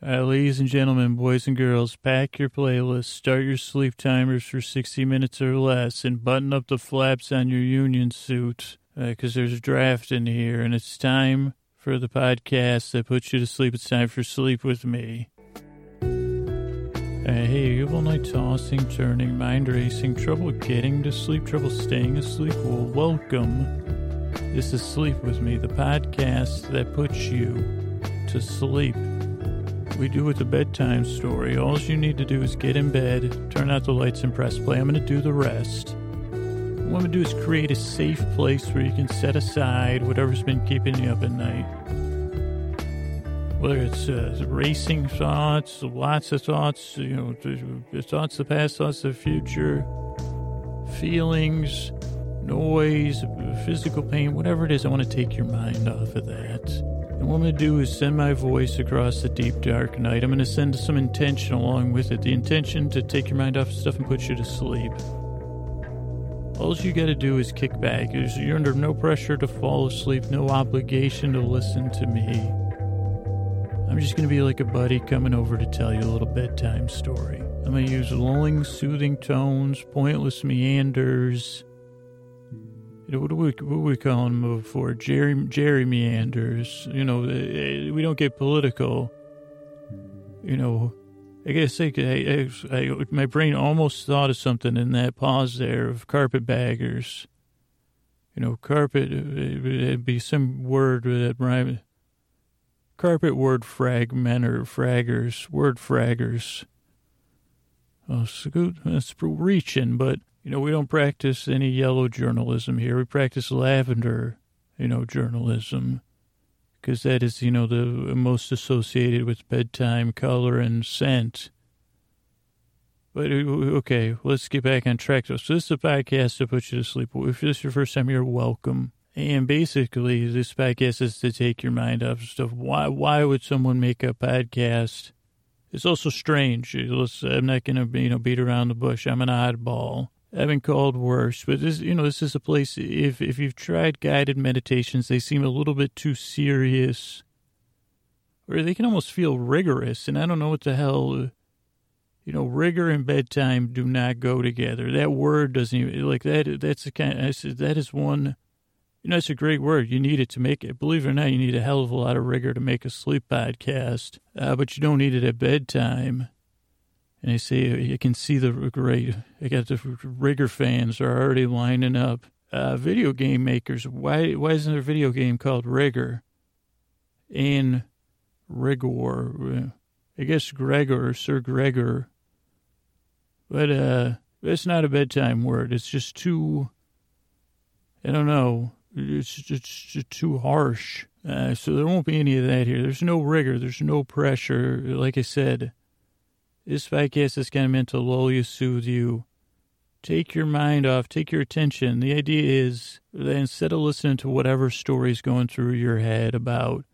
Uh, ladies and gentlemen, boys and girls, pack your playlists, start your sleep timers for 60 minutes or less, and button up the flaps on your union suit, because uh, there's a draft in here, and it's time for the podcast that puts you to sleep. It's time for Sleep With Me. Uh, hey, you have all night tossing, turning, mind racing, trouble getting to sleep, trouble staying asleep? Well, welcome. This is Sleep With Me, the podcast that puts you to sleep we do with the bedtime story. All you need to do is get in bed, turn out the lights, and press play. I'm going to do the rest. What I'm going to do is create a safe place where you can set aside whatever's been keeping you up at night. Whether it's uh, racing thoughts, lots of thoughts, you know, thoughts of the past, thoughts of the future, feelings, noise, physical pain, whatever it is, I want to take your mind off of that. And what I'm going to do is send my voice across the deep, dark night. I'm going to send some intention along with it. The intention to take your mind off stuff and put you to sleep. All you got to do is kick back. You're under no pressure to fall asleep, no obligation to listen to me. I'm just going to be like a buddy coming over to tell you a little bedtime story. I'm going to use lulling, soothing tones, pointless meanders what do we, what we call him before? Jerry, meanders. You know, eh, eh, we don't get political. You know, I guess I, I, I, my brain almost thought of something in that pause there of carpetbaggers. You know, carpet, eh, it'd be some word that rhyme. Carpet word fragment or fraggers, word fraggers. Oh, so that's reaching, but you know, we don't practice any yellow journalism here. We practice lavender, you know, journalism because that is, you know, the most associated with bedtime color and scent. But uh, okay, let's get back on track. So this is a podcast to put you to sleep. If this is your first time, you're welcome. And basically, this podcast is to take your mind off stuff. Why? Why would someone make a podcast? It's also strange. I'm not going to, you know, beat around the bush. I'm an oddball. I've been called worse, but this, you know, this is a place. If if you've tried guided meditations, they seem a little bit too serious, or they can almost feel rigorous. And I don't know what the hell, you know, rigor and bedtime do not go together. That word doesn't even like that. That's the kind. Of, that is one. You know, it's a great word. You need it to make it. Believe it or not, you need a hell of a lot of rigor to make a sleep podcast, uh, but you don't need it at bedtime. And I say you can see the great. I got the rigor fans are already lining up. Uh, video game makers. Why why isn't there a video game called Rigor? And Rigor. I guess Gregor, Sir Gregor. But uh, it's not a bedtime word. It's just too. I don't know. It's just too harsh. Uh, so there won't be any of that here. There's no rigor. There's no pressure. Like I said, this podcast is kind of meant to lull you, soothe you, take your mind off, take your attention. The idea is that instead of listening to whatever story's going through your head about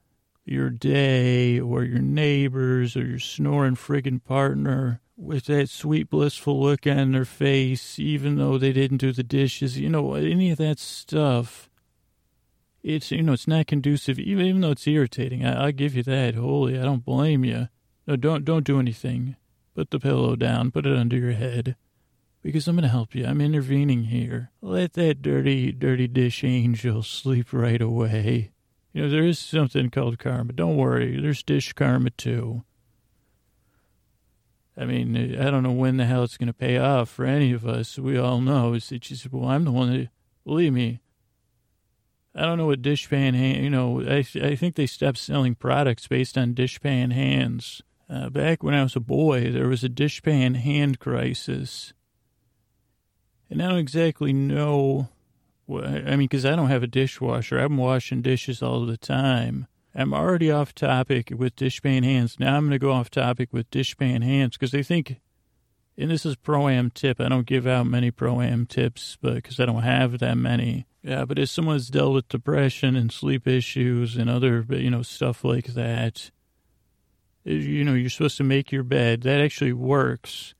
your day or your neighbors or your snoring friggin' partner with that sweet, blissful look on their face, even though they didn't do the dishes, you know, any of that stuff. It's, you know, it's not conducive, even, even though it's irritating. I, I'll give you that. Holy, I don't blame you. No, don't, don't do anything. Put the pillow down, put it under your head. Because I'm going to help you. I'm intervening here. Let that dirty, dirty dish angel sleep right away. You know, there is something called karma. Don't worry, there's dish karma too. I mean, I don't know when the hell it's going to pay off for any of us. We all know. It's just, well, I'm the one that, believe me, I don't know what dishpan hand, you know, I, I think they stopped selling products based on dishpan hands. Uh, back when I was a boy, there was a dishpan hand crisis. And I don't exactly know, what, I mean, because I don't have a dishwasher. I'm washing dishes all the time. I'm already off topic with dishpan hands. Now I'm going to go off topic with dishpan hands because they think, and this is pro-am tip. I don't give out many pro-am tips because I don't have that many. Yeah, but if someone that's dealt with depression and sleep issues and other, you know, stuff like that, you know, you're supposed to make your bed. That actually works.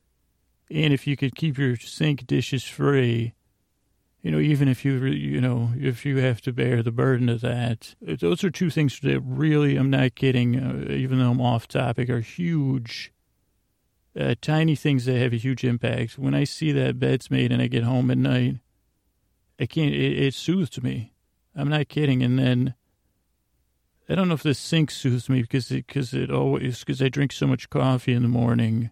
And if you could keep your sink dishes free you know, even if you, you know, if you have to bear the burden of that, those are two things that really, I'm not kidding, uh, even though I'm off topic, are huge, uh, tiny things that have a huge impact. When I see that bed's made and I get home at night, I can't, it, it soothes me. I'm not kidding. And then, I don't know if the sink soothes me because it, cause it always, because I drink so much coffee in the morning.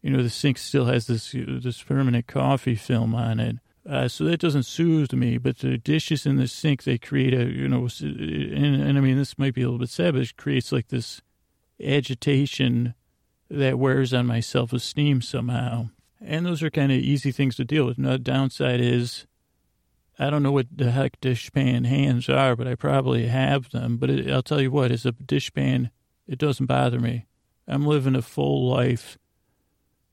You know, the sink still has this, this permanent coffee film on it uh, so that doesn't soothe me, but the dishes in the sink, they create a, you know, and, and I mean, this might be a little bit sad, but it creates like this agitation that wears on my self esteem somehow. And those are kind of easy things to deal with. Now, the downside is I don't know what the heck dishpan hands are, but I probably have them. But it, I'll tell you what, as a dishpan, it doesn't bother me. I'm living a full life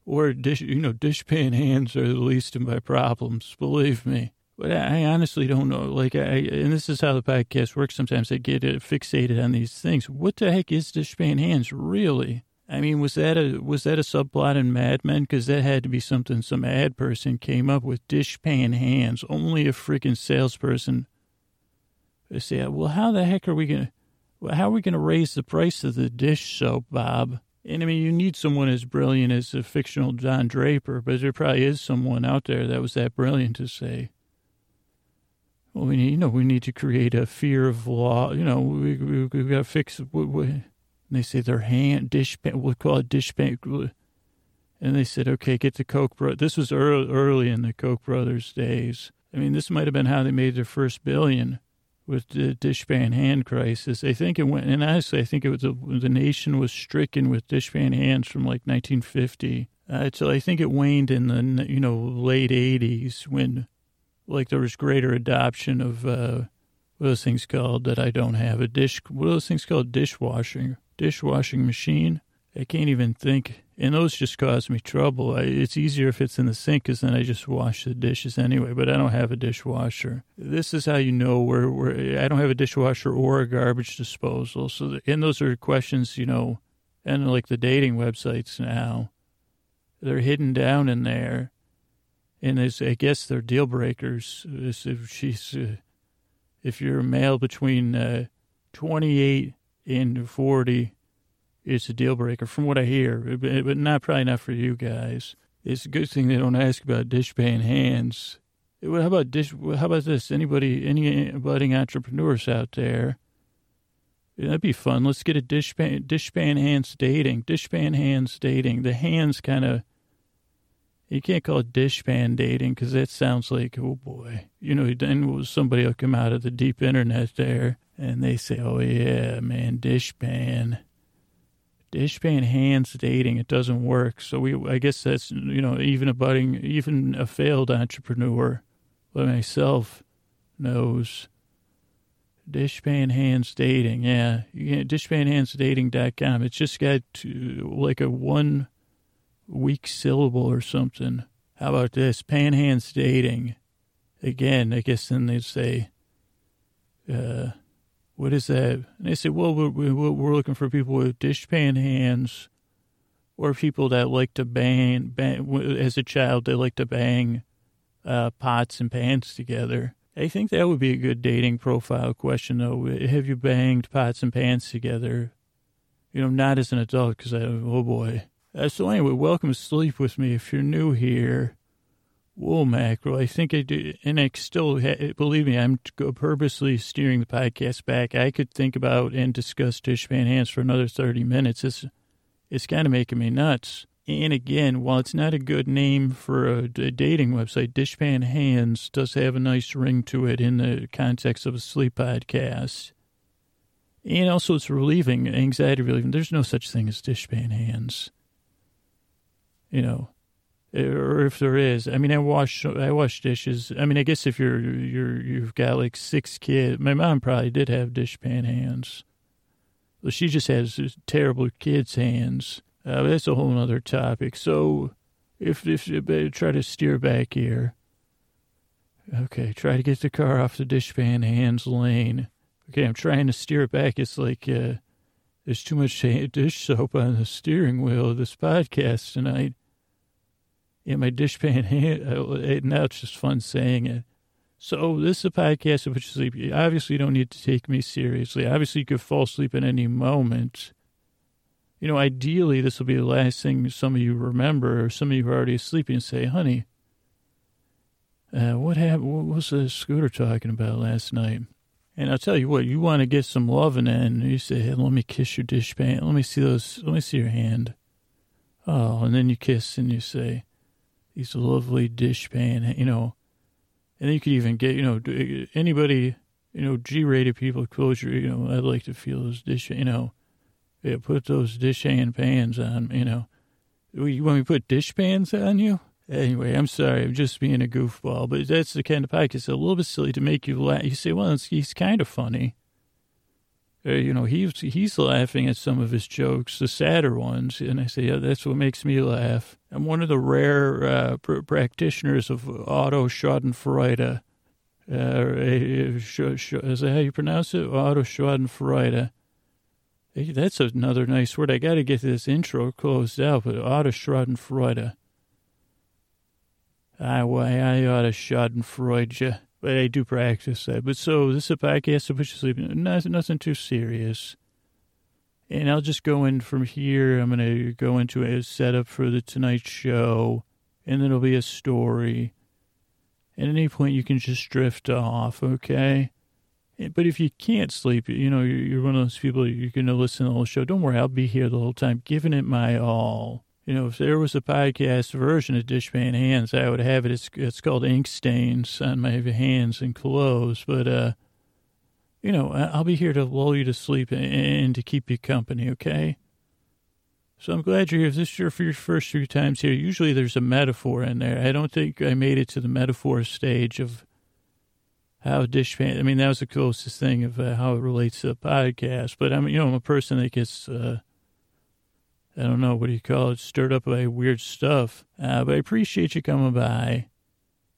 or dish, you know, dishpan hands are the least of my problems, believe me. But I honestly don't know. Like, I, and this is how the podcast works. Sometimes I get fixated on these things. What the heck is dishpan hands, really? I mean, was that a was that a subplot in Mad Men? Because that had to be something some ad person came up with. Dishpan hands. Only a freaking salesperson. They say, well, how the heck are we gonna? How are we gonna raise the price of the dish soap, Bob? And I mean, you need someone as brilliant as a fictional Don Draper, but there probably is someone out there that was that brilliant to say, well, we need, you know, we need to create a fear of law. You know, we, we, we got to fix, we, we, they say their hand, dish, we'll call it dish. And they said, okay, get the Koch bro. This was early, early in the Koch brothers days. I mean, this might have been how they made their first billion with the dishpan hand crisis. I think it went, and honestly, I think it was a, the nation was stricken with dishpan hands from like 1950 uh, so I think it waned in the you know late 80s when like there was greater adoption of uh, what are those things called that I don't have a dish. What are those things called? Dishwashing, dishwashing machine. I can't even think. And those just cause me trouble. I, it's easier if it's in the sink because then I just wash the dishes anyway, but I don't have a dishwasher. This is how you know where, where I don't have a dishwasher or a garbage disposal. So, the, and those are questions, you know, and like the dating websites now, they're hidden down in there. And I guess they're deal breakers. If she's, uh, if you're a male between uh, 28 and 40, it's a deal breaker from what I hear, but not probably not for you guys. It's a good thing they don't ask about dishpan hands. How about dish? How about this? Anybody, any budding entrepreneurs out there? That'd be fun. Let's get a dishpan dishpan hands dating. Dishpan hands dating. The hands kind of. You can't call it dishpan dating because that sounds like oh boy, you know. Then somebody will come out of the deep internet there and they say, "Oh yeah, man, dishpan." dishpan hands dating it doesn't work. So we i guess that's you know even a budding even a failed entrepreneur like myself knows dishpan hands dating yeah you dishpanhandsdating.com it's just got to, like a one week syllable or something. How about this? Pan hands dating again i guess then they'd say uh what is that? And they said, well, we're, we're looking for people with dishpan hands or people that like to bang, bang as a child, they like to bang uh, pots and pans together. I think that would be a good dating profile question, though. Have you banged pots and pans together? You know, not as an adult, because I, oh boy. Uh, so anyway, welcome to Sleep With Me. If you're new here, Whoa, mackerel. I think I do. And I still, believe me, I'm purposely steering the podcast back. I could think about and discuss Dishpan Hands for another 30 minutes. It's, it's kind of making me nuts. And again, while it's not a good name for a, a dating website, Dishpan Hands does have a nice ring to it in the context of a sleep podcast. And also, it's relieving, anxiety relieving. There's no such thing as dishpan hands. You know, or if there is. I mean, I wash I wash dishes. I mean, I guess if you're you're you've got like six kids, my mom probably did have dishpan hands. Well, she just has terrible kids' hands. Uh, that's a whole other topic. So, if if try to steer back here, okay, try to get the car off the dishpan hands lane. Okay, I'm trying to steer it back. It's like uh, there's too much dish soap on the steering wheel of this podcast tonight. In my dishpan hand. Uh, now it's just fun saying it. So this is a podcast of which you sleep. Obviously, you don't need to take me seriously. Obviously, you could fall asleep at any moment. You know, ideally, this will be the last thing some of you remember, or some of you are already asleep and say, honey, uh, what happened? What was the scooter talking about last night? And I'll tell you what, you want to get some loving in. You say, hey, let me kiss your dishpan. Let me see those, let me see your hand. Oh, and then you kiss and you say, these lovely dishpan, you know, and you could even get, you know, anybody, you know, G-rated people, close your, you know, I'd like to feel those dish, you know, yeah, put those dish hand pans on, you know. You want me to put dish pans on you? Anyway, I'm sorry. I'm just being a goofball, but that's the kind of podcast. It's a little bit silly to make you laugh. You say, well, he's kind of funny. Uh, you know, he's, he's laughing at some of his jokes, the sadder ones. And I say, yeah, that's what makes me laugh. I'm one of the rare uh, pr- practitioners of auto schadenfreude. Uh, sh- sh- is that how you pronounce it? Auto schadenfreude. Hey, that's another nice word. I got to get this intro closed out, but auto schadenfreude. I, I ought to schadenfreude you. But I do practice that. But so this is a podcast to put you sleep. Nothing, nothing too serious. And I'll just go in from here. I'm going to go into a setup for the Tonight Show, and then it'll be a story. At any point, you can just drift off, okay? But if you can't sleep, you know, you're one of those people, you're going to listen to the whole show. Don't worry, I'll be here the whole time, giving it my all. You know, if there was a podcast version of Dishpan Hands, I would have it. It's, it's called Ink Stains on my hands and clothes. But, uh, you know, I'll be here to lull you to sleep and to keep you company, okay? So I'm glad you're here. If this is your first few times here, usually there's a metaphor in there. I don't think I made it to the metaphor stage of how dishpan. I mean, that was the closest thing of uh, how it relates to the podcast. But I'm, you know, I'm a person that gets uh, I don't know, what do you call it, stirred up by weird stuff. Uh, but I appreciate you coming by,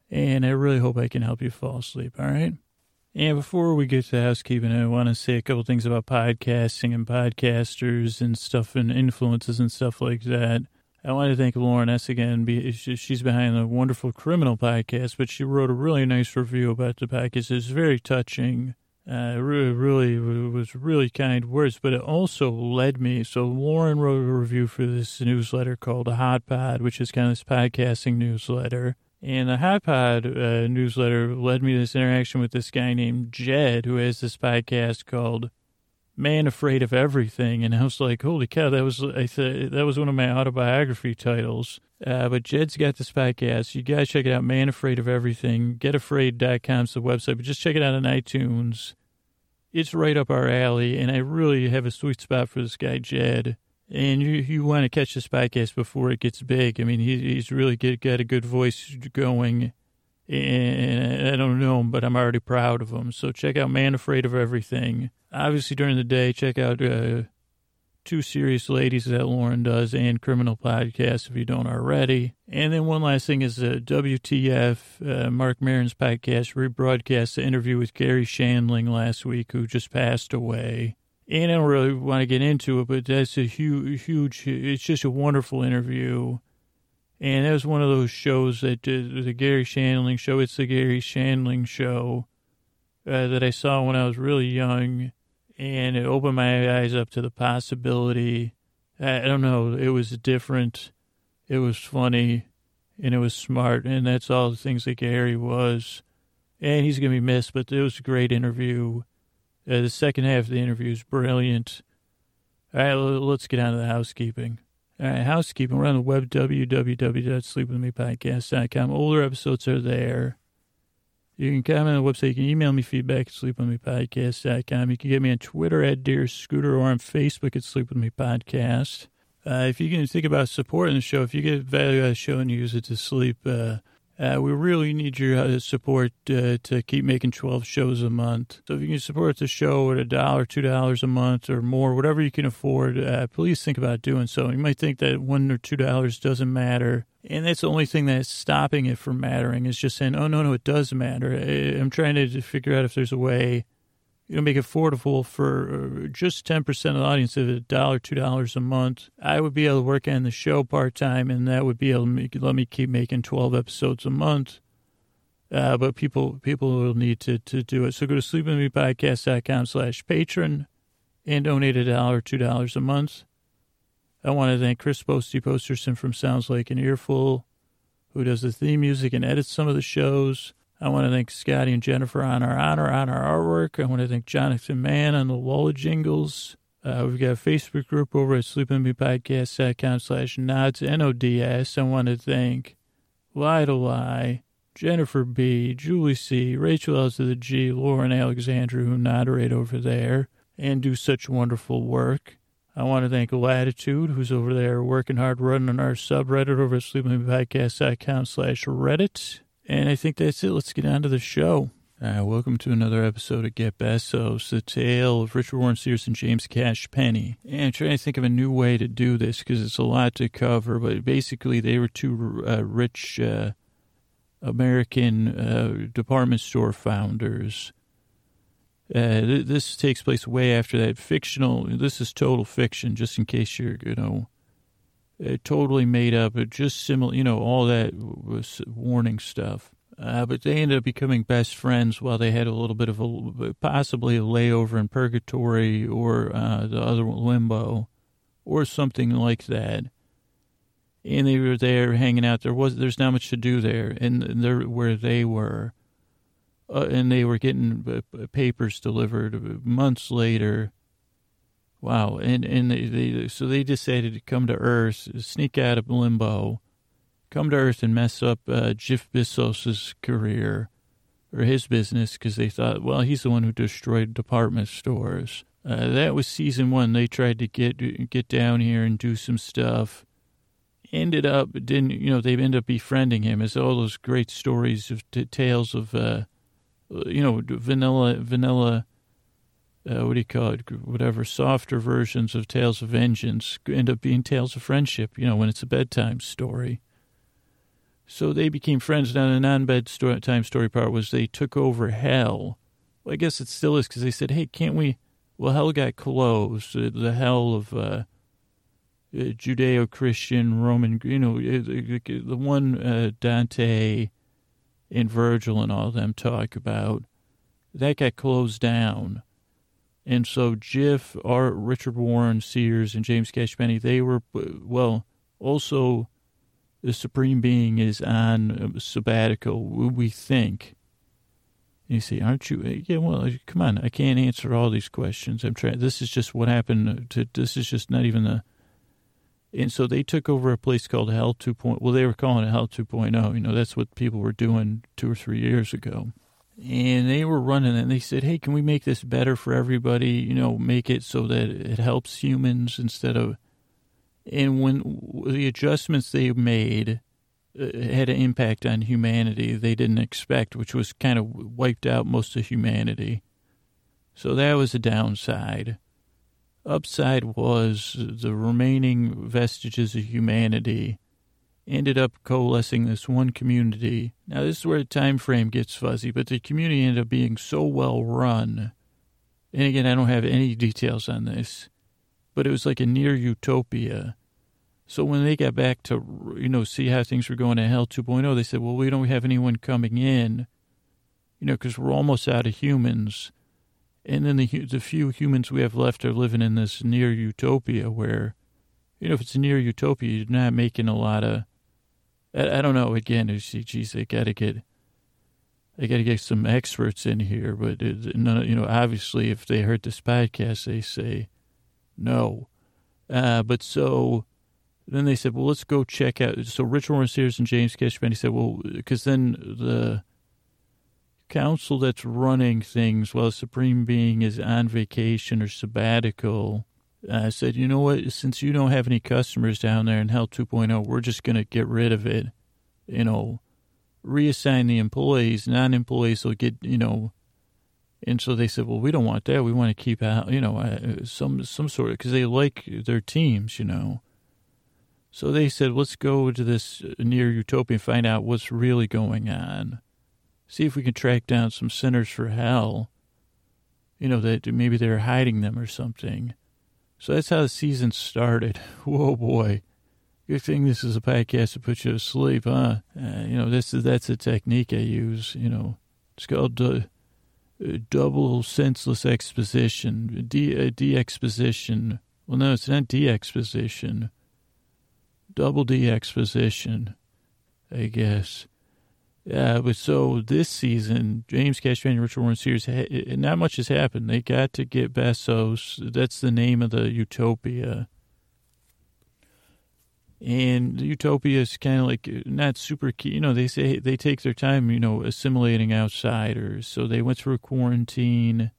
and I really hope I can help you fall asleep, all right? And before we get to housekeeping, I want to say a couple things about podcasting and podcasters and stuff and influences and stuff like that. I want to thank Lauren S. again. She's behind the wonderful criminal podcast, but she wrote a really nice review about the podcast. It's very touching uh, really, really was really kind words, but it also led me. So Lauren wrote a review for this newsletter called a Hot Pod, which is kind of this podcasting newsletter. And the Hot Pod uh, newsletter led me to this interaction with this guy named Jed, who has this podcast called Man Afraid of Everything. And I was like, holy cow, that was I th- that was one of my autobiography titles. Uh, but Jed's got this podcast. You guys check it out, Man Afraid of Everything. GetAfraid.com is the website, but just check it out on iTunes. It's right up our alley, and I really have a sweet spot for this guy, Jed. And you you want to catch this podcast before it gets big. I mean, he, he's really got a good voice going. And I don't know him, but I'm already proud of him. So check out Man Afraid of Everything. Obviously, during the day, check out uh, Two Serious Ladies that Lauren does and Criminal Podcast if you don't already. And then one last thing is uh, WTF, uh, Marc Maron's podcast, rebroadcast the interview with Garry Shandling last week, who just passed away. And I don't really want to get into it, but that's a huge, huge, it's just a wonderful interview. And that was one of those shows that uh, the Garry Shandling show. It's the Garry Shandling show uh, that I saw when I was really young and it opened my eyes up to the possibility. I don't know. It was different. It was funny, and it was smart, and that's all the things that Garry was. And he's gonna be missed, but it was a great interview. Uh, the second half of the interview is brilliant. All right, let's get on to the housekeeping. All right, housekeeping. We're on the web, www.sleepwithmepodcast.com. Older episodes are there. You can comment on the website. You can email me feedback at sleepwithmepodcast.com. You can get me on Twitter at Dear Scooter or on Facebook at Sleep With Me Podcast. Uh, if you can think about supporting the show, if you get value out of the show and you use it to sleep, uh, uh, we really need your uh, support uh, to keep making 12 shows a month. So if you can support the show at a dollar, two dollars a month or more, whatever you can afford, uh, please think about doing so. You might think that one or two dollars doesn't matter. And that's the only thing that's stopping it from mattering is just saying, oh, no, no, it does matter. I'm trying to figure out if there's a way you know, make it affordable for uh, just 10% of the audience of a dollar, two dollars a month. I would be able to work on the show part time, and that would be able to make, let me keep making 12 episodes a month. Uh, but people people will need to, to do it. So go to sleepwithmepodcast.com slash patreon and donate a dollar, two dollars a month. I want to thank Chris Posty Posterson from Sounds Like an Earful, who does the theme music and edits some of the shows. I want to thank Scotty and Jennifer on our honor on our artwork. I want to thank Jonathan Mann on the Lola jingles. Uh, we've got a Facebook group over at sleepwithmepodcast.com slash nods, N-O-D-S. I want to thank Lie to Lie, Jennifer B., Julie C., Rachel L. to the G., Lauren Alexandra, who moderate over there and do such wonderful work. I want to thank Latitude, who's over there working hard running our subreddit over at sleepwithmepodcast.com slash Reddit. And I think that's it. Let's get on to the show. Uh, welcome to another episode of Get Besos, the tale of Richard Warren Sears and James Cash Penney. And I'm trying to think of a new way to do this because it's a lot to cover. But basically, they were two uh, rich uh, American uh, department store founders. Uh, th- this takes place way after that fictional. This is total fiction, just in case you're, you know, uh, totally made up, just similar, you know, all that was warning stuff. Uh, but they ended up becoming best friends while they had a little bit of a possibly a layover in purgatory or uh, the other limbo or something like that. And they were there hanging out. There was there's not much to do there, and there where they were, uh, and they were getting uh, papers delivered months later Wow, and and they, they, so they decided to come to Earth, sneak out of limbo, come to Earth and mess up uh, Jeff Bezos's career or his business because they thought, well, he's the one who destroyed department stores. Uh, that was season one. They tried to get get down here and do some stuff. Ended up didn't you know they ended up befriending him It's all those great stories of t- tales of uh, you know vanilla vanilla uh, what do you call it, whatever, softer versions of Tales of Vengeance end up being Tales of Friendship, you know, when it's a bedtime story. So they became friends. Now, the non bedtime story part was they took over hell. Well, I guess it still is because they said, hey, can't we? Well, hell got closed. The hell of uh, uh Judeo Christian, Roman, you know, the one uh, Dante and Virgil and all them talk about, that got closed down. And so Jiff, Art, Richard Warren, Sears, and James Cash they were, uh, well, also the Supreme Being is on uh, sabbatical, we think. You see, aren't you? Uh, yeah, well, come on. I can't answer all these questions. I'm trying. This is just what happened. To, this is just not even the. And so they took over a place called Hell 2.0. Well, they were calling it Hell 2.0. You know, that's what people were doing two or three years ago and they were running and they said, "Hey, can we make this better for everybody? You know, make it so that it helps humans instead of." And when the adjustments they made uh, had an impact on humanity they didn't expect, which was kind of wiped out most of humanity. So that was a downside. Upside was the remaining vestiges of humanity ended up coalescing this one community. Now, this is where the time frame gets fuzzy, but the community ended up being so well run. And again, I don't have any details on this, but it was like a near utopia. So when they got back to, you know, see how things were going to Hell 2.0, they said, well, we don't have anyone coming in, you know, because we're almost out of humans. And then the, the few humans we have left are living in this near utopia where, you know, if it's near utopia, you're not making a lot of I, I don't know. Again, you see, geez, they got to get, they got to get some experts in here. But it, none, you know, obviously, if they heard this podcast, they say no. Uh, but so then they said, well, let's go check out. So Rich Warren Sears and James Cashman said, well, because then the council that's running things while the Supreme Being is on vacation or sabbatical I said, you know what? Since you don't have any customers down there in Hell 2.0, we're just going to get rid of it. You know, reassign the employees. Non-employees will get, you know. And so they said, well, we don't want that. We want to keep out, you know, uh, some some sort of because they like their teams, you know. So they said, let's go to this near utopia and find out what's really going on. See if we can track down some sinners for hell you know, that maybe they're hiding them or something. So that's how the season started. Whoa, boy. Good thing this is a podcast to put you to sleep, huh? Uh, you know, this is that's a technique I use. You know, it's called uh double senseless exposition, de, uh, de-exposition. Well, no, it's not de-exposition. Double de-exposition, I guess. Yeah, but so this season, James Cash and Richard Warren Sears, not much has happened. They got to get Besos. That's the name of the utopia. And utopia is kind of like uh, not super key. You know, they say they take their time, you know, assimilating outsiders. So they went through a quarantine.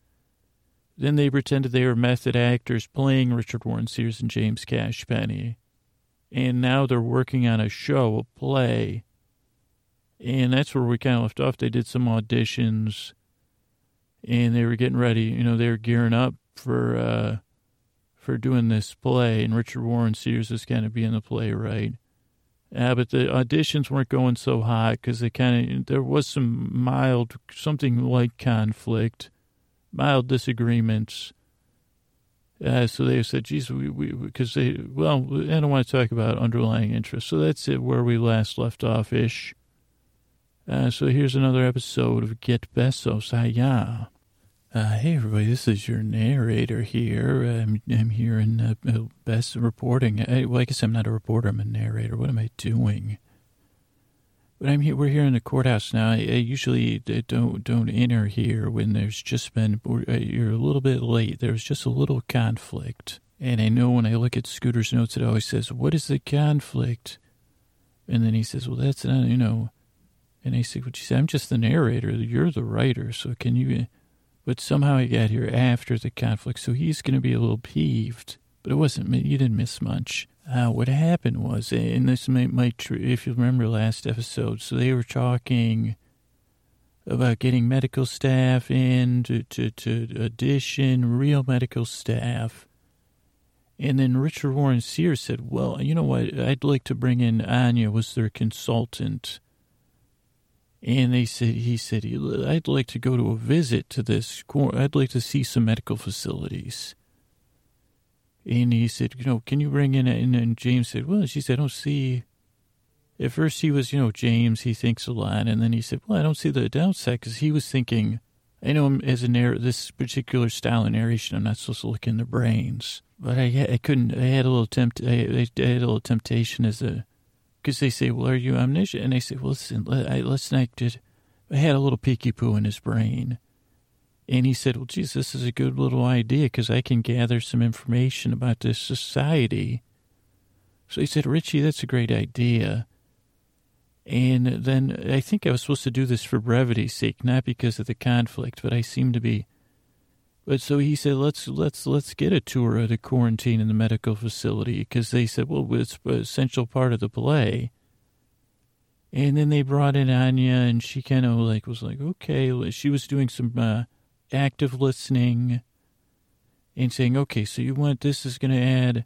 Then they pretended they were method actors playing Richard Warren Sears and James Cash Penney. And now they're working on a show, a play and that's where we kind of left off. They did some auditions, and they were getting ready. You know, they were gearing up for uh, for doing this play. And Richard Warren Sears is kind of being the playwright. Yeah, but the auditions weren't going so hot because they kind of there was some mild something like conflict, mild disagreements. Uh, so they said, "Geez, we we because they well, I don't want to talk about underlying interest." So that's it where we last left off ish. Uh, so here's another episode of Get Besos. Hiya. Uh, hey everybody, this is your narrator here. I'm, I'm here in uh, uh Best reporting. I, well, I guess I'm not a reporter. I'm a narrator. What am I doing? But I'm here. We're here in the courthouse now. I, I usually don't don't enter here when there's just been. Uh, you're a little bit late. There's just a little conflict, and I know when I look at Scooter's notes, it always says, "What is the conflict?" And then he says, "Well, that's not you know." And I said, "What you said? I'm just the narrator. You're the writer. So can you?" But somehow he got here after the conflict, so he's going to be a little peeved. But it wasn't. You didn't miss much. Uh, what happened was, and this might, might, if you remember last episode, so they were talking about getting medical staff in to, to, to real medical staff. And then Richard Warren Sears said, well, you know what, I'd like to bring in Anya was their consultant. And they said, he said, I'd like to go to a visit to this. I'd like to see some medical facilities. And he said, you know, can you bring in? And then James said, well, she said, I don't see. At first he was, you know, James, he thinks a lot. And then he said, well, I don't see the downside because he was thinking, I know as a narr- this particular style of narration, I'm not supposed to look in the brains. But I, I couldn't, I had a little tempt, I, I had a little temptation as a, because they say, well, are you omniscient? And I say, well, listen, let, I, let's not just, I had a little peeky poo in his brain. And he said, well, geez, this is a good little idea because I can gather some information about this society. So he said, Richie, that's a great idea. And then I think I was supposed to do this for brevity's sake, not because of the conflict, but I seem to be but so he said, let's let's let's get a tour of the quarantine in the medical facility because they said, well, it's an essential part of the play. And then they brought in Anya, and she kind of like was like, okay, she was doing some uh, active listening and saying, okay, so you want this is going to add,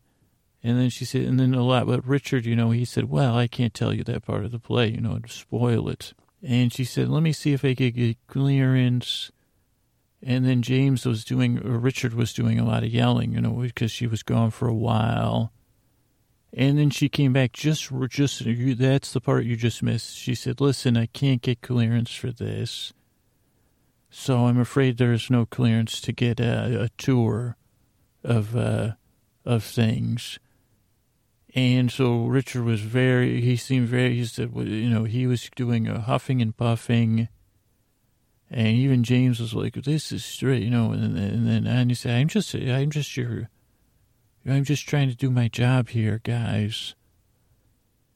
and then she said, and then a lot, but Richard, you know, he said, well, I can't tell you that part of the play, you know, to spoil it. And she said, let me see if I could get clearance and then James was doing, or Richard was doing a lot of yelling, you know, because she was gone for a while. And then she came back just, just, that's the part you just missed. She said, listen, I can't get clearance for this. So I'm afraid there's no clearance to get a, a tour of, uh, of things. And so Richard was very, he seemed very, he said, you know, he was doing a huffing and puffing and even James was like, "This is straight," you know. And, then and he said, "I'm just, I'm just your, I'm just trying to do my job here, guys."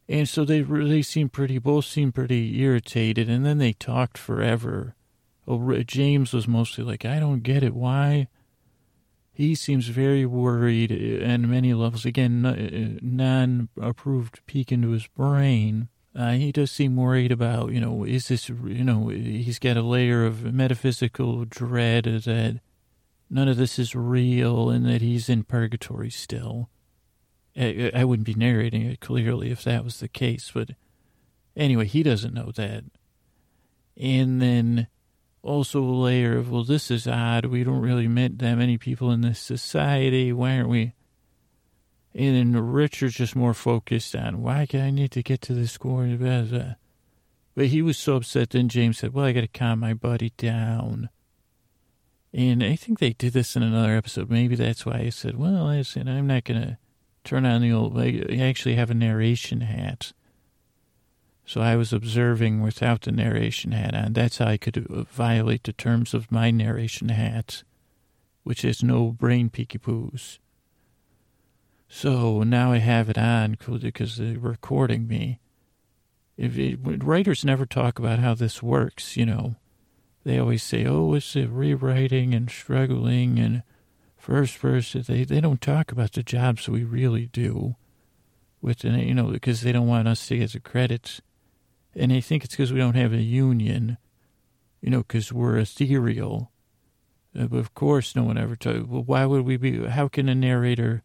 And so they they seemed pretty, both seemed pretty irritated, and then they talked forever. Oh, James was mostly like, "I don't get it. Why?" He seems very worried and many levels. Again, uh, uh, non-approved peek into his brain uh, he does seem worried about, you know, is this, you know, he's got a layer of metaphysical dread that none of this is real and that he's in purgatory still. I, I wouldn't be narrating it clearly if that was the case, but anyway, he doesn't know that. And then also a layer of, well, this is odd. We don't really meet that many people in this society. Why aren't we? And Richard's just more focused on why can I need to get to the score. But he was so upset. Then James said, well, I got to calm my buddy down. And I think they did this in another episode. Maybe that's why I said, well, I said, I'm not going to turn on the old, I actually have a narration hat. So I was observing without the narration hat on. That's how I could uh, violate the terms of my narration hat, which is no brain peeky poos. So now I have it on because they're recording me. If it, writers never talk about how this works, you know. They always say, "Oh, it's a rewriting and struggling and first person." They they don't talk about the jobs we really do, with the, you know because they don't want us to get the credits, and they think it's because we don't have a union, you know, because we're ethereal. Uh, but of course, no one ever told. Well, why would we be? How can a narrator?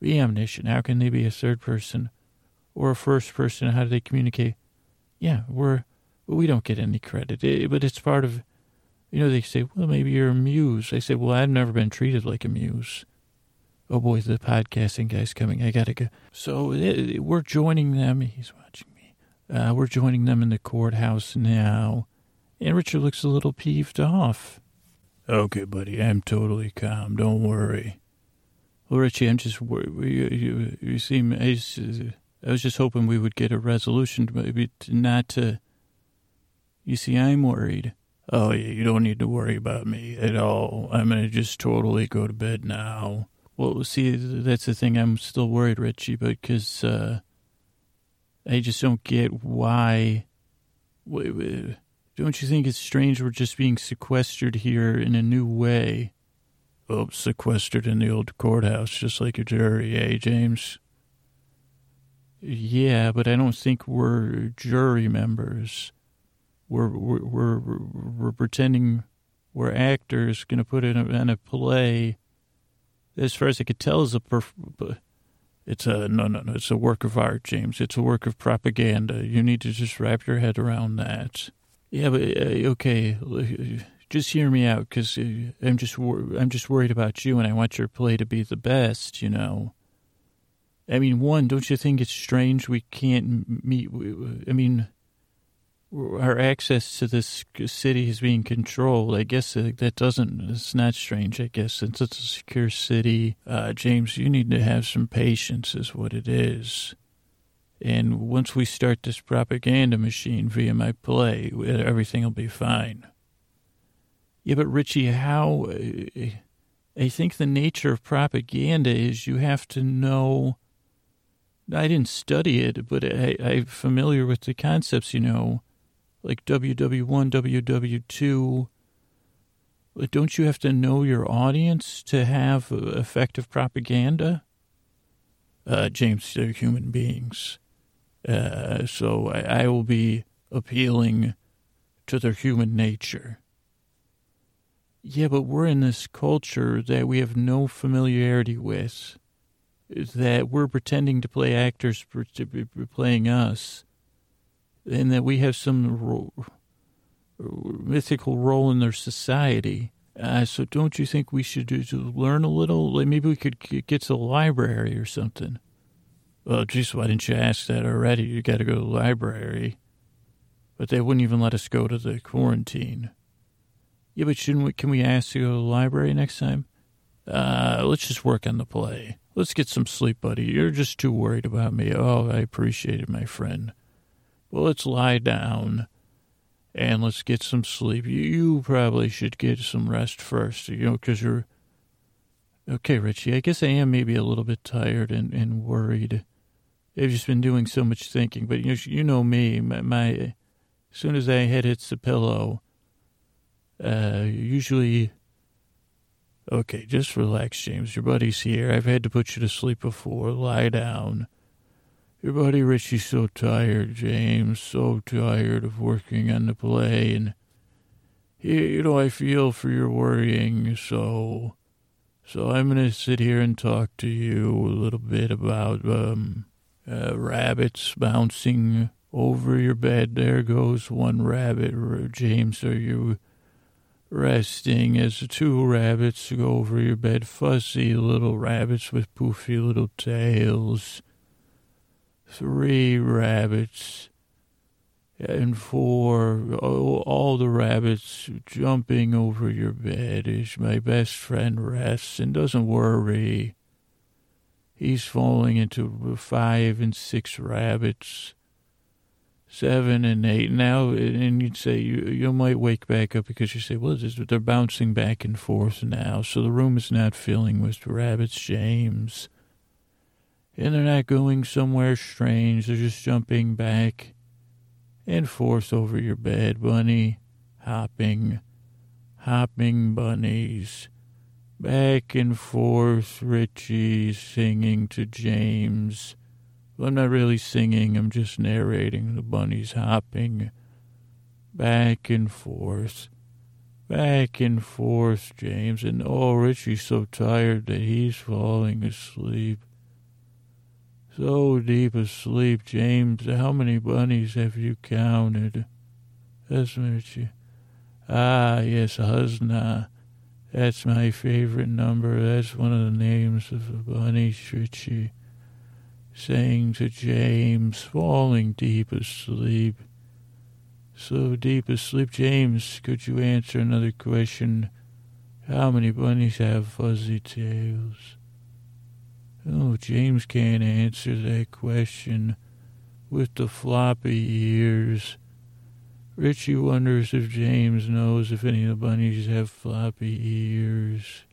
Be omniscient? How can they be a third person or a first person? How do they communicate? Yeah, we're we don't get any credit, it, but it's part of. You know, they say, well, maybe you're a muse. I say, well, I've never been treated like a muse. Oh boy, the podcasting guy's coming. I gotta go. So it, we're joining them. He's watching me. Uh, we're joining them in the courthouse now. And Richard looks a little peeved off. Okay, buddy, I'm totally calm. Don't worry. Well, Richie, I'm just you, you, you seem. I, just, I was just hoping we would get a resolution, maybe not to. You see, I'm worried. Oh yeah, you don't need to worry about me at all. I'm gonna just totally go to bed now. Well, see, that's the thing. I'm still worried, Richie, because uh, I just don't get why. Don't you think it's strange we're just being sequestered here in a new way? Oh, sequestered in the old courthouse, just like a jury, eh, James? Yeah, but I don't think we're jury members. We're we're we're, we're pretending we're actors going to put in a, in a play. As far as I could tell, is a perf- it's a no no no. It's a work of art, James. It's a work of propaganda. You need to just wrap your head around that. Yeah, but uh, okay just hear me out because uh, I'm just I'm just worried about you, and I want your play to be the best. You know. I mean, one, don't you think it's strange we can't meet? I mean, our access to this city is being controlled. I guess uh, that doesn't. It's not strange. I guess since it's a secure city, uh, James, you need to have some patience, is what it is. And once we start this propaganda machine via my play, everything will be fine. Yeah, but Richie, how? Uh, I think the nature of propaganda is you have to know. I didn't study it, but I, I'm familiar with the concepts, you know, like WW1, WW2. But don't you have to know your audience to have effective propaganda? Uh, James, they're human beings. Uh, so I, I will be appealing to their human nature. Yeah, but we're in this culture that we have no familiarity with, that we're pretending to play actors to be playing us, and that we have some ro- mythical role in their society. Uh, so don't you think we should learn a little? Like maybe we could get to the library or something. Well, geez, why didn't you ask that already? You got to go to the library. But they wouldn't even let us go to the quarantine. Yeah, but shouldn't we? Can we ask to go to the library next time? Uh, let's just work on the play. Let's get some sleep, buddy. You're just too worried about me. Oh, I appreciate it, my friend. Well, let's lie down and let's get some sleep. You, you probably should get some rest first, you know, because you're. Okay, Richie, I guess I am maybe a little bit tired and, and worried. I've just been doing so much thinking, but you, you know me, my, my as soon as I head hits the pillow, uh, usually, okay, just relax, James. Your buddy's here. I've had to put you to sleep before. Lie down. Your buddy Richie's so tired, James, so tired of working on the play, and you know I feel for your worrying. So, so I'm gonna sit here and talk to you a little bit about um, uh, rabbits bouncing over your bed. There goes one rabbit. James, are you? Resting as two rabbits go over your bed, fuzzy little rabbits with poofy little tails. Three rabbits and four, oh, all the rabbits jumping over your bed as my best friend rests and doesn't worry. He's falling into five and six rabbits seven and eight now, and you'd say you you might wake back up because you say, well, they're bouncing back and forth now, so the room is not filling with rabbits, James, and they're not going somewhere strange. They're just jumping back and forth over your bed, bunny, hopping, hopping bunnies. Back and forth, Richie singing to James I'm not really singing, I'm just narrating. The bunnies hopping back and forth, back and forth, James. And oh, Richie's so tired that he's falling asleep. So deep asleep, James. How many bunnies have you counted? That's Richie. Ah, yes, Husna. That's my favorite number. That's one of the names of the bunny, Richie saying to James, falling deep asleep. So deep asleep, James, could you answer another question? How many bunnies have fuzzy tails? Oh, James can't answer that question with the floppy ears. Richie wonders if James knows if any of the bunnies have floppy ears.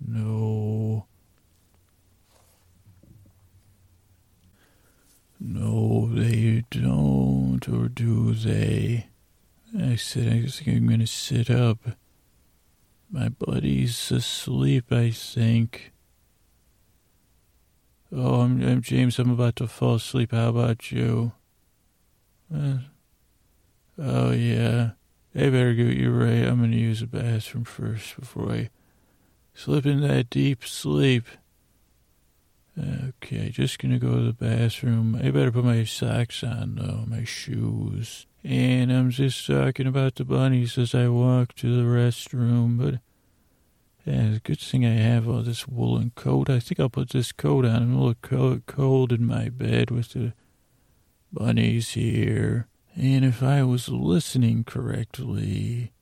No. No, they don't, or do they? I said, I think I'm going to sit up. My buddy's asleep, I think. Oh, I'm, I'm James. I'm about to fall asleep. How about you? Uh, oh, yeah. I better get you right. I'm going to use the bathroom first before I slip in that deep sleep. Okay, just gonna go to the bathroom. I better put my socks on though, my shoes. And I'm just talking about the bunnies as I walk to the restroom, but yeah, it's a good thing I have all this woolen coat. I think I'll put this coat on. I'm a little cold in my bed with the bunnies here. And if I was listening correctly,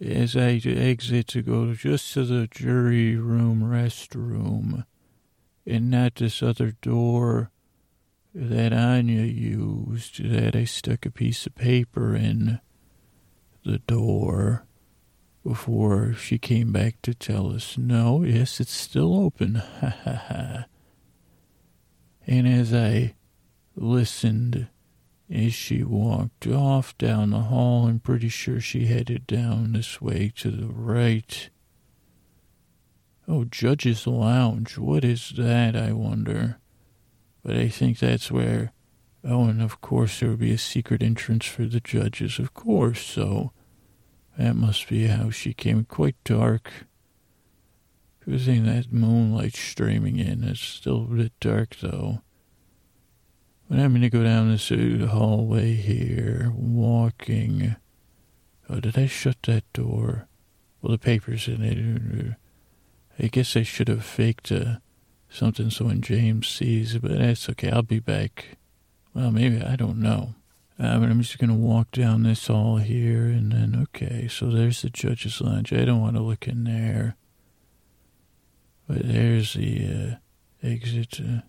as I exit to go just to the jury room restroom, and not this other door that Anya used that I stuck a piece of paper in the door before she came back to tell us, no, yes, it's still open. Ha ha ha. And as I listened as she walked off down the hall, I'm pretty sure she headed down this way to the right. Oh, Judge's Lounge. What is that, I wonder? But I think that's where. Oh, and of course there would be a secret entrance for the judges, of course, so that must be how she came. Quite dark. Good thing that moonlight streaming in. It's still a bit dark, though. But I'm going to go down this hallway here, walking. Oh, did I shut that door? Well, the paper's in it. I guess I should have faked uh, something so when James sees, but that's okay. I'll be back. Well, maybe, I don't know. Uh, but I'm just going to walk down this hall here, and then, okay, so there's the judge's lounge. I don't want to look in there. But there's the uh, exit. Uh,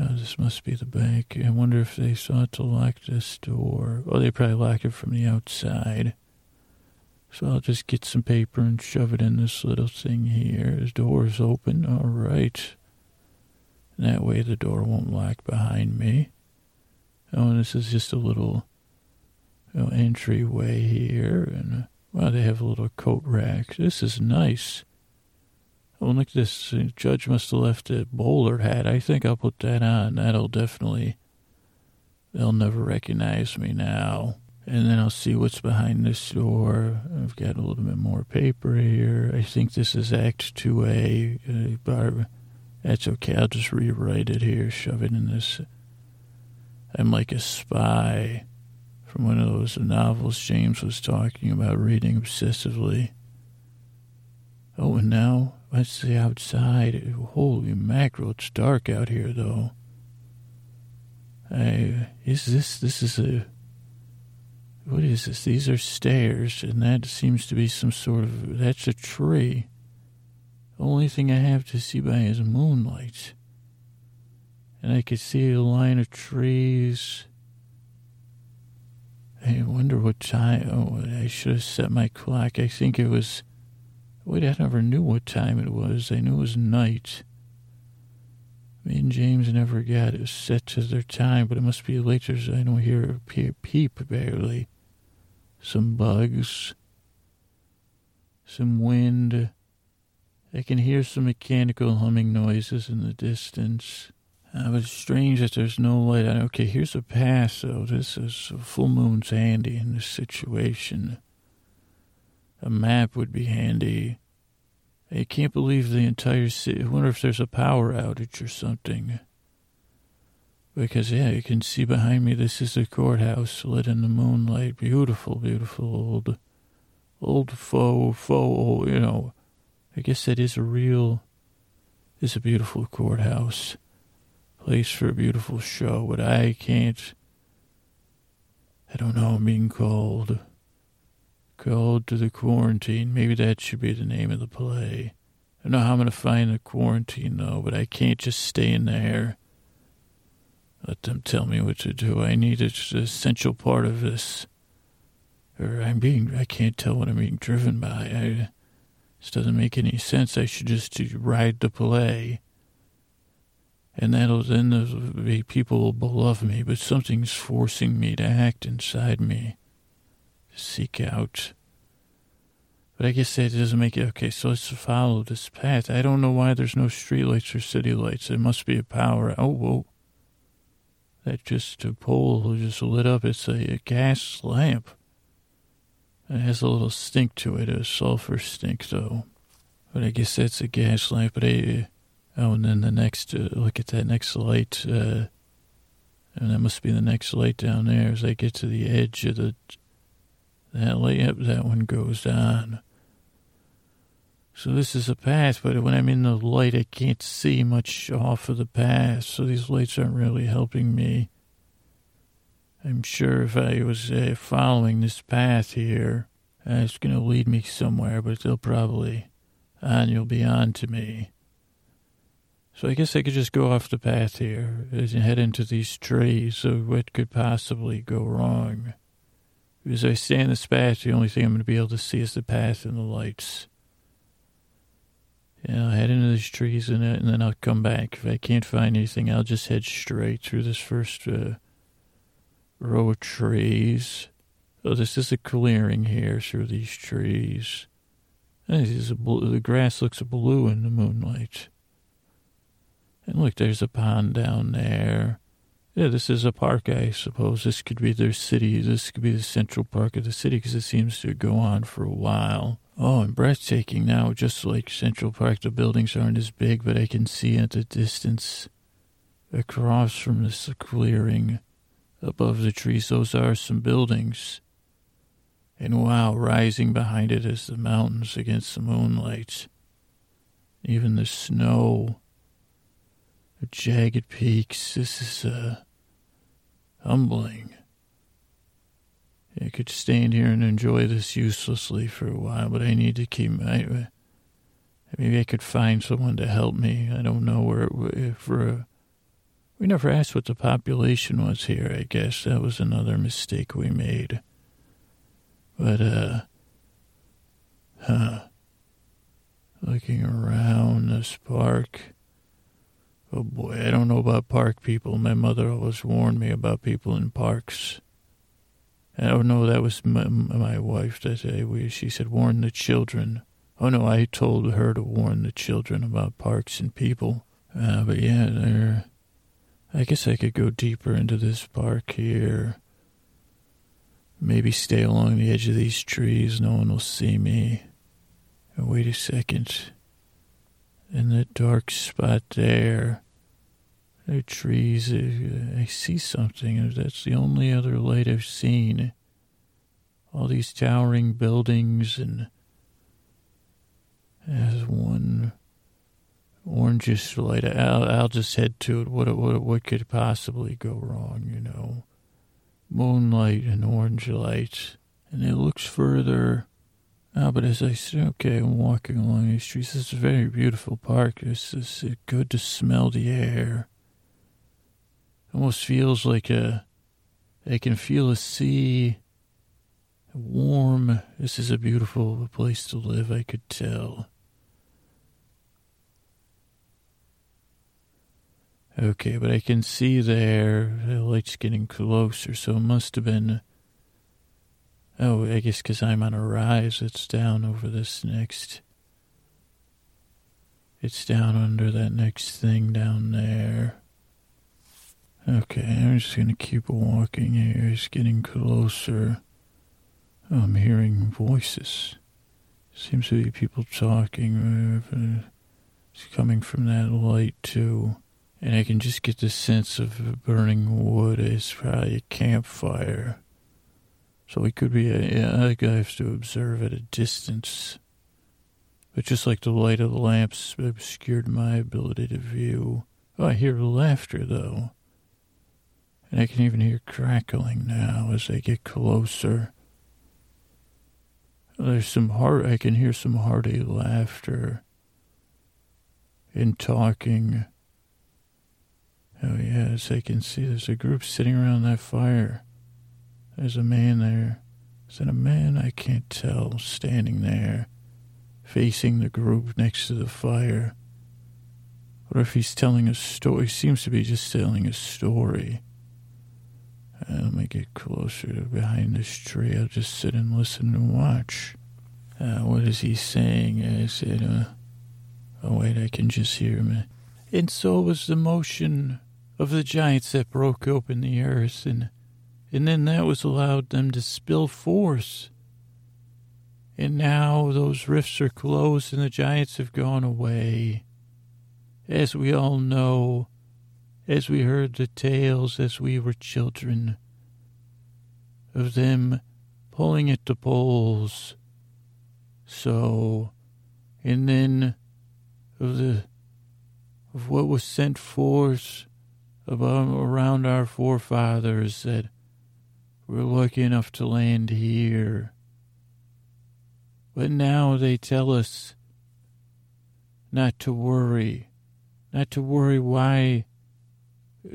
oh, this must be the bank. I wonder if they sought to lock this door. Oh, they probably locked it from the outside. So I'll just get some paper and shove it in this little thing here. The door's open. All right. that way the door won't lock behind me. Oh, and this is just a little entryway here. And, uh, well, they have a little coat rack. This is nice. Oh, look at this. The judge must have left a bowler hat. I think I'll put that on. That'll definitely... They'll never recognize me now and then I'll see what's behind this door. I've got a little bit more paper here. I think this is Act 2A. Uh, that's okay. I'll just rewrite it here, shove it in this. I'm like a spy from one of those novels James was talking about reading obsessively. Oh, and now let's see outside. Holy mackerel, it's dark out here, though. I, is this, this is a, what is this? These are stairs, and that seems to be some sort of, that's a tree. The only thing I have to see by is moonlight. And I could see a line of trees. I wonder what time. Oh, I should have set my clock. I think it was. Wait, I never knew what time it was. I knew it was night. Me and James never got it set to their time, but it must be later so I don't hear a peep barely. Some bugs. Some wind. I can hear some mechanical humming noises in the distance. Uh, it's strange that there's no light. Okay, here's a pass, though. This is full moon's handy in this situation. A map would be handy. I can't believe the entire city. I wonder if there's a power outage or something. Because, yeah, you can see behind me, this is the courthouse lit in the moonlight. Beautiful, beautiful old, old faux, faux, you know, I guess that is a real, It's a beautiful courthouse. Place for a beautiful show, but I can't, I don't know, I'm being called. Called to the quarantine. Maybe that should be the name of the play. I don't know how I'm going to find the quarantine, though, but I can't just stay in there. Let them tell me what to do. I need it's an essential part of this. Or I'm being, I can't tell what I'm being driven by. I, this doesn't make any sense. I should just ride the play. And that'll then the people will love me, but something's forcing me to act inside me, to seek out. But I guess that doesn't make it okay. So let's follow this path. I don't know why there's no streetlights or city lights. It must be a power. Oh, whoa. That just a pole just lit up. It's a, a gas lamp. It has a little stink to it, a sulfur stink, though. But I guess that's a gas lamp. But I, oh, and then the next, uh, look at that next light. Uh, and that must be the next light down there as I get to the edge of the, that. Yep, that one goes on. So this is a path, but when I'm in the light, I can't see much off of the path. So these lights aren't really helping me. I'm sure if I was uh, following this path here, uh, it's going to lead me somewhere, but they'll probably, and you'll be on to me. So I guess I could just go off the path here and head into these trees. So what could possibly go wrong? Because I stay in this path, the only thing I'm going to be able to see is the path and the lights. Yeah, I'll head into these trees and, and then I'll come back. If I can't find anything, I'll just head straight through this first uh, row of trees. Oh, this is a clearing here through these trees. Blue, the grass looks blue in the moonlight. And look, there's a pond down there. Yeah, this is a park, I suppose. This could be their city. This could be the central park of the city because it seems to go on for a while. Oh, and breathtaking now, just like Central Park. The buildings aren't as big, but I can see at the distance across from this clearing Above the trees, those are some buildings. And wow, rising behind it is the mountains against the moonlight. Even the snow, the jagged peaks. This is uh, humbling. I could stand here and enjoy this uselessly for a while, but I need to keep my. Maybe I could find someone to help me. I don't know where for a we never asked what the population was here, I guess. That was another mistake we made. But, uh, huh. Looking around this park. Oh boy, I don't know about park people. My mother always warned me about people in parks. Oh no, that was my, my wife that uh, she said warn the children. Oh no, I told her to warn the children about parks and people. Uh, but yeah, I guess I could go deeper into this park here. Maybe stay along the edge of these trees. No one will see me. Oh, wait a second. In the dark spot there, There are trees. I, I see something. That's the only other light I've seen. All these towering buildings and there's one orangish light. I'll, I'll just head to it. What, what, what could possibly go wrong, you know? Moonlight and orange light. And it looks further. Ah, but as I say, okay, I'm walking along these streets. This is a very beautiful park. It's, is good to smell the air. Almost feels like a. I can feel a sea. Warm. This is a beautiful place to live, I could tell. Okay, but I can see there the light's getting closer, so it must have been. Oh, I guess because I'm on a rise, it's down over this next. It's down under that next thing down there. Okay, I'm just gonna keep walking here. It's getting closer. I'm hearing voices. Seems to be people talking. It's coming from that light, too. And I can just get the sense of burning wood. It's probably a campfire. So it could be a, yeah, I have to observe at a distance. But just like the light of the lamps obscured my ability to view. Oh, I hear laughter, though. And I can even hear crackling now as I get closer. There's some heart, I can hear some hearty laughter and talking. Oh, yes, I can see there's a group sitting around that fire. There's a man there. Is it a man? I can't tell. Standing there, facing the group next to the fire. Or if he's telling a story, he seems to be just telling a story. Uh, let me get closer behind this tree. I'll just sit and listen and watch. Uh, what is he saying? I said, uh, oh, wait, I can just hear him. And so was the motion of the giants that broke open the earth, and and then that was allowed them to spill force. And now those rifts are closed and the giants have gone away. As we all know, as we heard the tales as we were children, of them pulling at the poles. So, and then of the of what was sent forth about around our forefathers that were lucky enough to land here. But now they tell us not to worry, not to worry. Why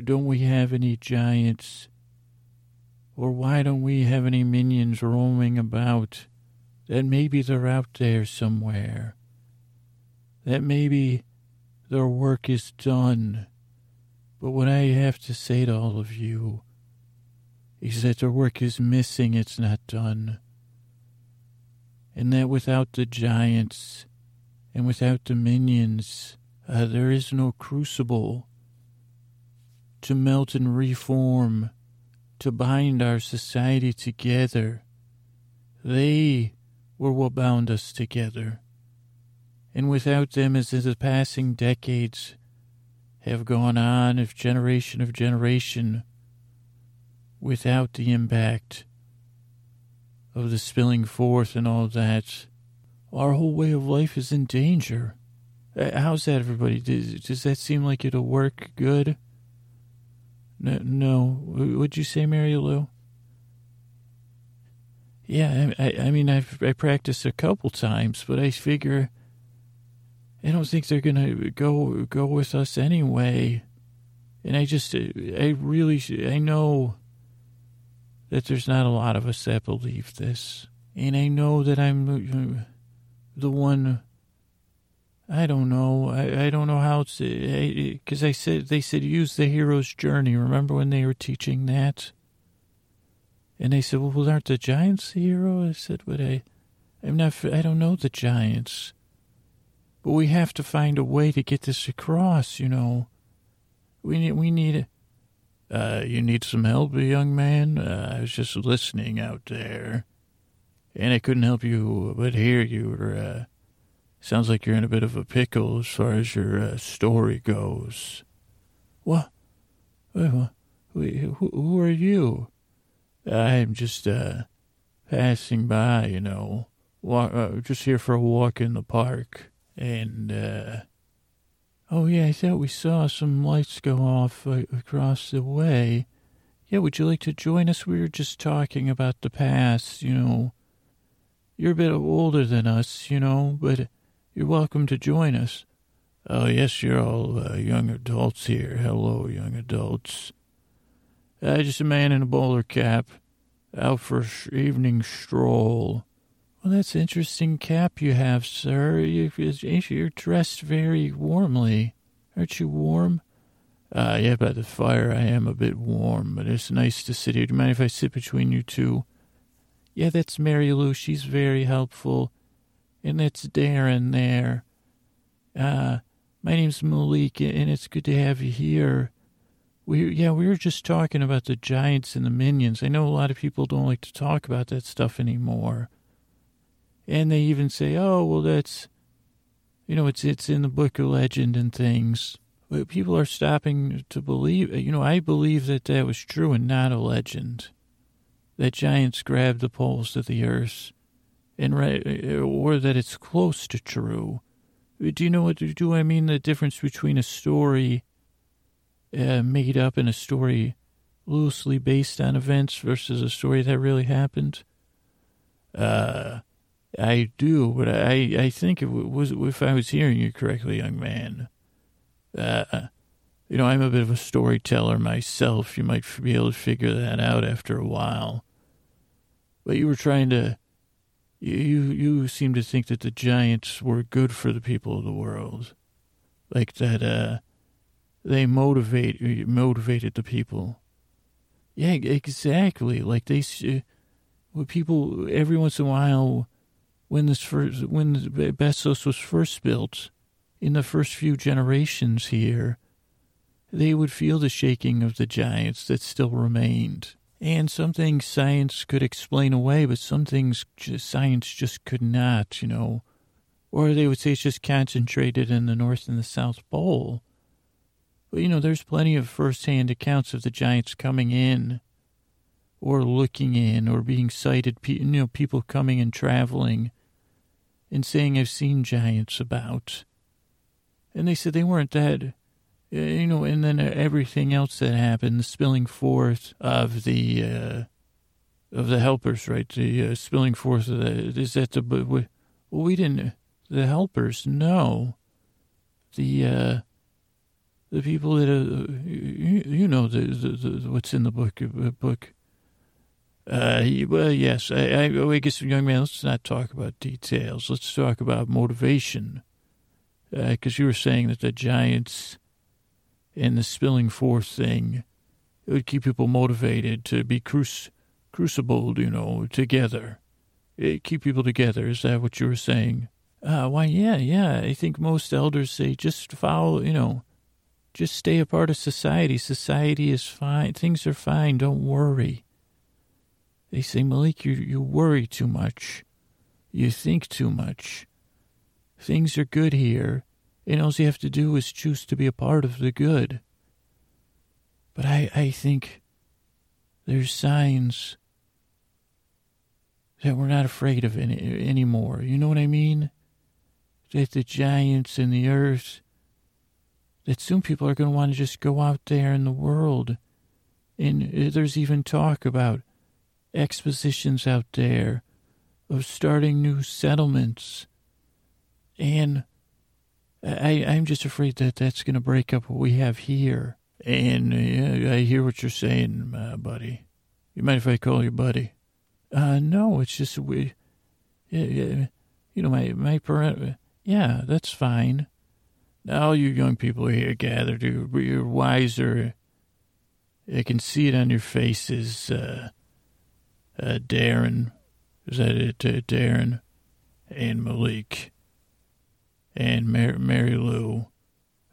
don't we have any giants? Or why don't we have any minions roaming about? That maybe they're out there somewhere. That maybe their work is done. But what I have to say to all of you is that their work is missing, it's not done. And that without the giants and without the minions, uh, there is no crucible to melt and reform, to bind our society together. They were what bound us together. And without them, as the passing decades have gone on of generation of generation, without the impact of the spilling forth and all that, our whole way of life is in danger. Uh, how's that, everybody? Does, does that seem like it'll work good? No, no. Would you say, Mary Lou? Yeah, I, I mean, I've I practiced a couple times, but I figure I don't think they're gonna go go with us anyway. And I just, I really, I know that there's not a lot of us that believe this, and I know that I'm the one. I don't know. I, I don't know how it's because I, said they said use the hero's journey. Remember when they were teaching that? And they said, "Well, aren't the giants the hero?" I said, "But I, I'm not. I don't know the giants." But we have to find a way to get this across, you know. We need, we need, uh, you need some help, young man? Uh, I was just listening out there, and I couldn't help you but hear you. Or, uh, sounds like you're in a bit of a pickle as far as your uh, story goes. What? Who are you? I'm just, uh, passing by, you know, walk, uh, just here for a walk in the park. And, uh, oh yeah, I thought we saw some lights go off uh, across the way. Yeah, would you like to join us? We were just talking about the past, you know. You're a bit older than us, you know, but you're welcome to join us. Oh, yes, you're all uh, young adults here. Hello, young adults. Uh, just a man in a bowler cap, out for an evening stroll. Well, that's an interesting cap you have, sir. You, you're dressed very warmly. Aren't you warm? Uh, yeah, by the fire I am a bit warm, but it's nice to sit here. Do you mind if I sit between you two? Yeah, that's Mary Lou. She's very helpful. And that's Darren there. Uh, my name's Malik, and it's good to have you here. We yeah, we were just talking about the giants and the minions. I know a lot of people don't like to talk about that stuff anymore. And they even say, "Oh, well that's you know, it's it's in the book of legend and things." But people are stopping to believe, you know, I believe that that was true and not a legend. That giants grabbed the poles of the earth and or that it's close to true do you know what do I mean? The difference between a story uh, made up and a story loosely based on events versus a story that really happened? Uh, I do, but I, I think it was if I was hearing you correctly, young man. Uh, you know, I'm a bit of a storyteller myself. You might be able to figure that out after a while. But you were trying to you you seem to think that the giants were good for the people of the world, like that. Uh, they motivate motivated the people. Yeah, exactly. Like they, uh, people every once in a while, when this first when Besos was first built, in the first few generations here, they would feel the shaking of the giants that still remained. And some things science could explain away, but some things just, science just could not, you know. Or they would say it's just concentrated in the North and the South Pole. But, you know, there's plenty of firsthand accounts of the giants coming in or looking in or being sighted, you know, people coming and traveling and saying, I've seen giants about. And they said they weren't that you know, and then everything else that happened, the spilling forth of the uh, of the helpers, right? The uh, spilling forth of the is that the well, we didn't the helpers, no, the uh, the people that uh, you, you know the, the, the, what's in the book uh, book. Uh, well, yes, I, I, I guess, young man, let's not talk about details. Let's talk about motivation. Because uh, you were saying that the Giants and the spilling forth thing. It would keep people motivated to be cruci- crucibled, you know, together. It keep people together. Is that what you were saying? Uh, why, yeah, yeah. I think most elders say just follow, you know, just stay a part of society. Society is fine. Things are fine. Don't worry. They say, Malik, you, you worry too much. You think too much. Things are good here and all you have to do is choose to be a part of the good. But I, I think there's signs that we're not afraid of any, anymore. You know what I mean? That the giants in the earth, that soon people are going to want to just go out there in the world. And uh, there's even talk about expositions out there of starting new settlements. And I, I'm just afraid that that's going to break up what we have here. And uh, I hear what you're saying, uh, buddy. You mind if I call you buddy? Uh, no, it's just we, you know, my my parent. Yeah, that's fine. All you young people here gathered, you're, you're wiser. I can see it on your faces, uh, uh, Darren. Is that it, uh, Darren? And Malik and Mary, Mary Lou,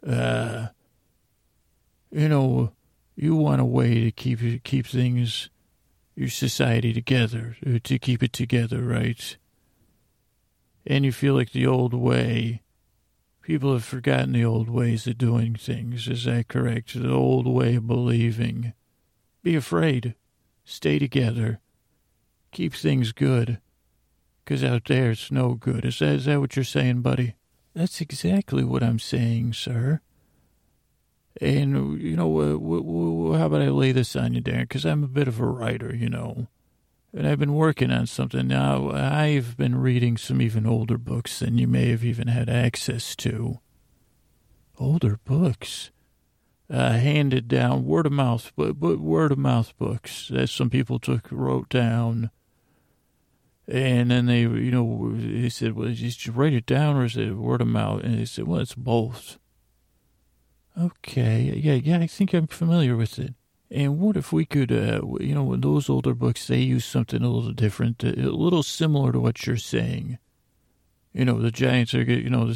uh, you know, you want a way to keep keep things, your society together, to keep it together, right? And you feel like the old way, People have forgotten the old ways of doing things. Is that correct? The old way of believing. Be afraid. Stay together. Keep things good. Because out there it's no good. Is that, is that what you're saying, buddy? That's exactly what I'm saying, sir. And, you know, uh, how about I lay this on you, Darren? Because I'm a bit of a writer, you know. And I've been working on something now. I've been reading some even older books than you may have even had access to. Older books? Uh, handed down, word of mouth, but, but word of mouth books that some people took, wrote down. And then they, you know, he said, well, just write it down or is it word of mouth? And they said, well, it's both. Okay, yeah, yeah, I think I'm familiar with it. And what if we could, uh, you know, in those older books, they use something a little different, a little similar to what you're saying. You know, the giants are, you know,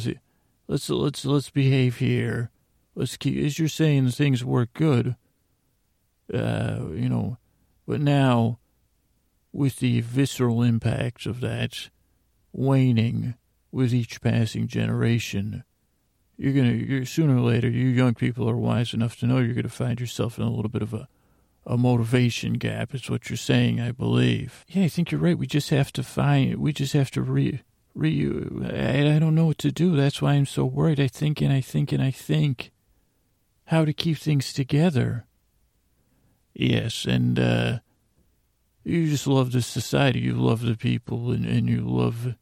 let's let's let's behave here. Let's keep, as you're saying, things work good. Uh, you know, but now, with the visceral impacts of that waning with each passing generation, you're gonna you're sooner or later you young people are wise enough to know you're gonna find yourself in a little bit of a a motivation gap is what you're saying i believe. Yeah i think you're right. We just have to find we just have to re re I, I don't know what to do. That's why i'm so worried. I think and i think and i think how to keep things together. Yes and uh you just love the society you love the people and, and you love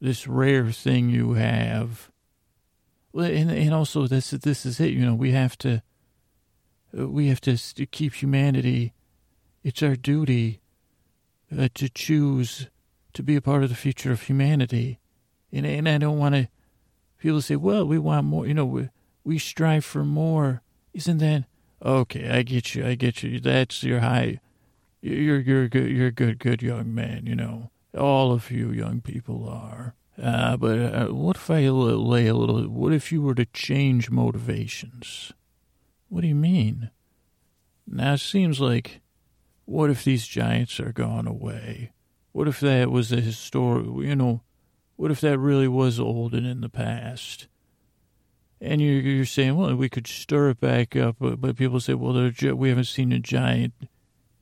this rare thing you have and and also this this is it. You know, we have to we have to keep humanity. It's our duty uh, to choose to be a part of the future of humanity, and and I don't want to. People say, "Well, we want more." You know, we we strive for more. Isn't that okay? I get you. I get you. That's your high. You're you're good. You're a good good young man. You know, all of you young people are. Uh, but uh, what if I lay a little? What if you were to change motivations? What do you mean? Now it seems like, what if these giants are gone away? What if that was a historic? You know, what if that really was old and in the past? And you're, you're saying, well, we could stir it back up, but, but people say, well, we haven't seen a giant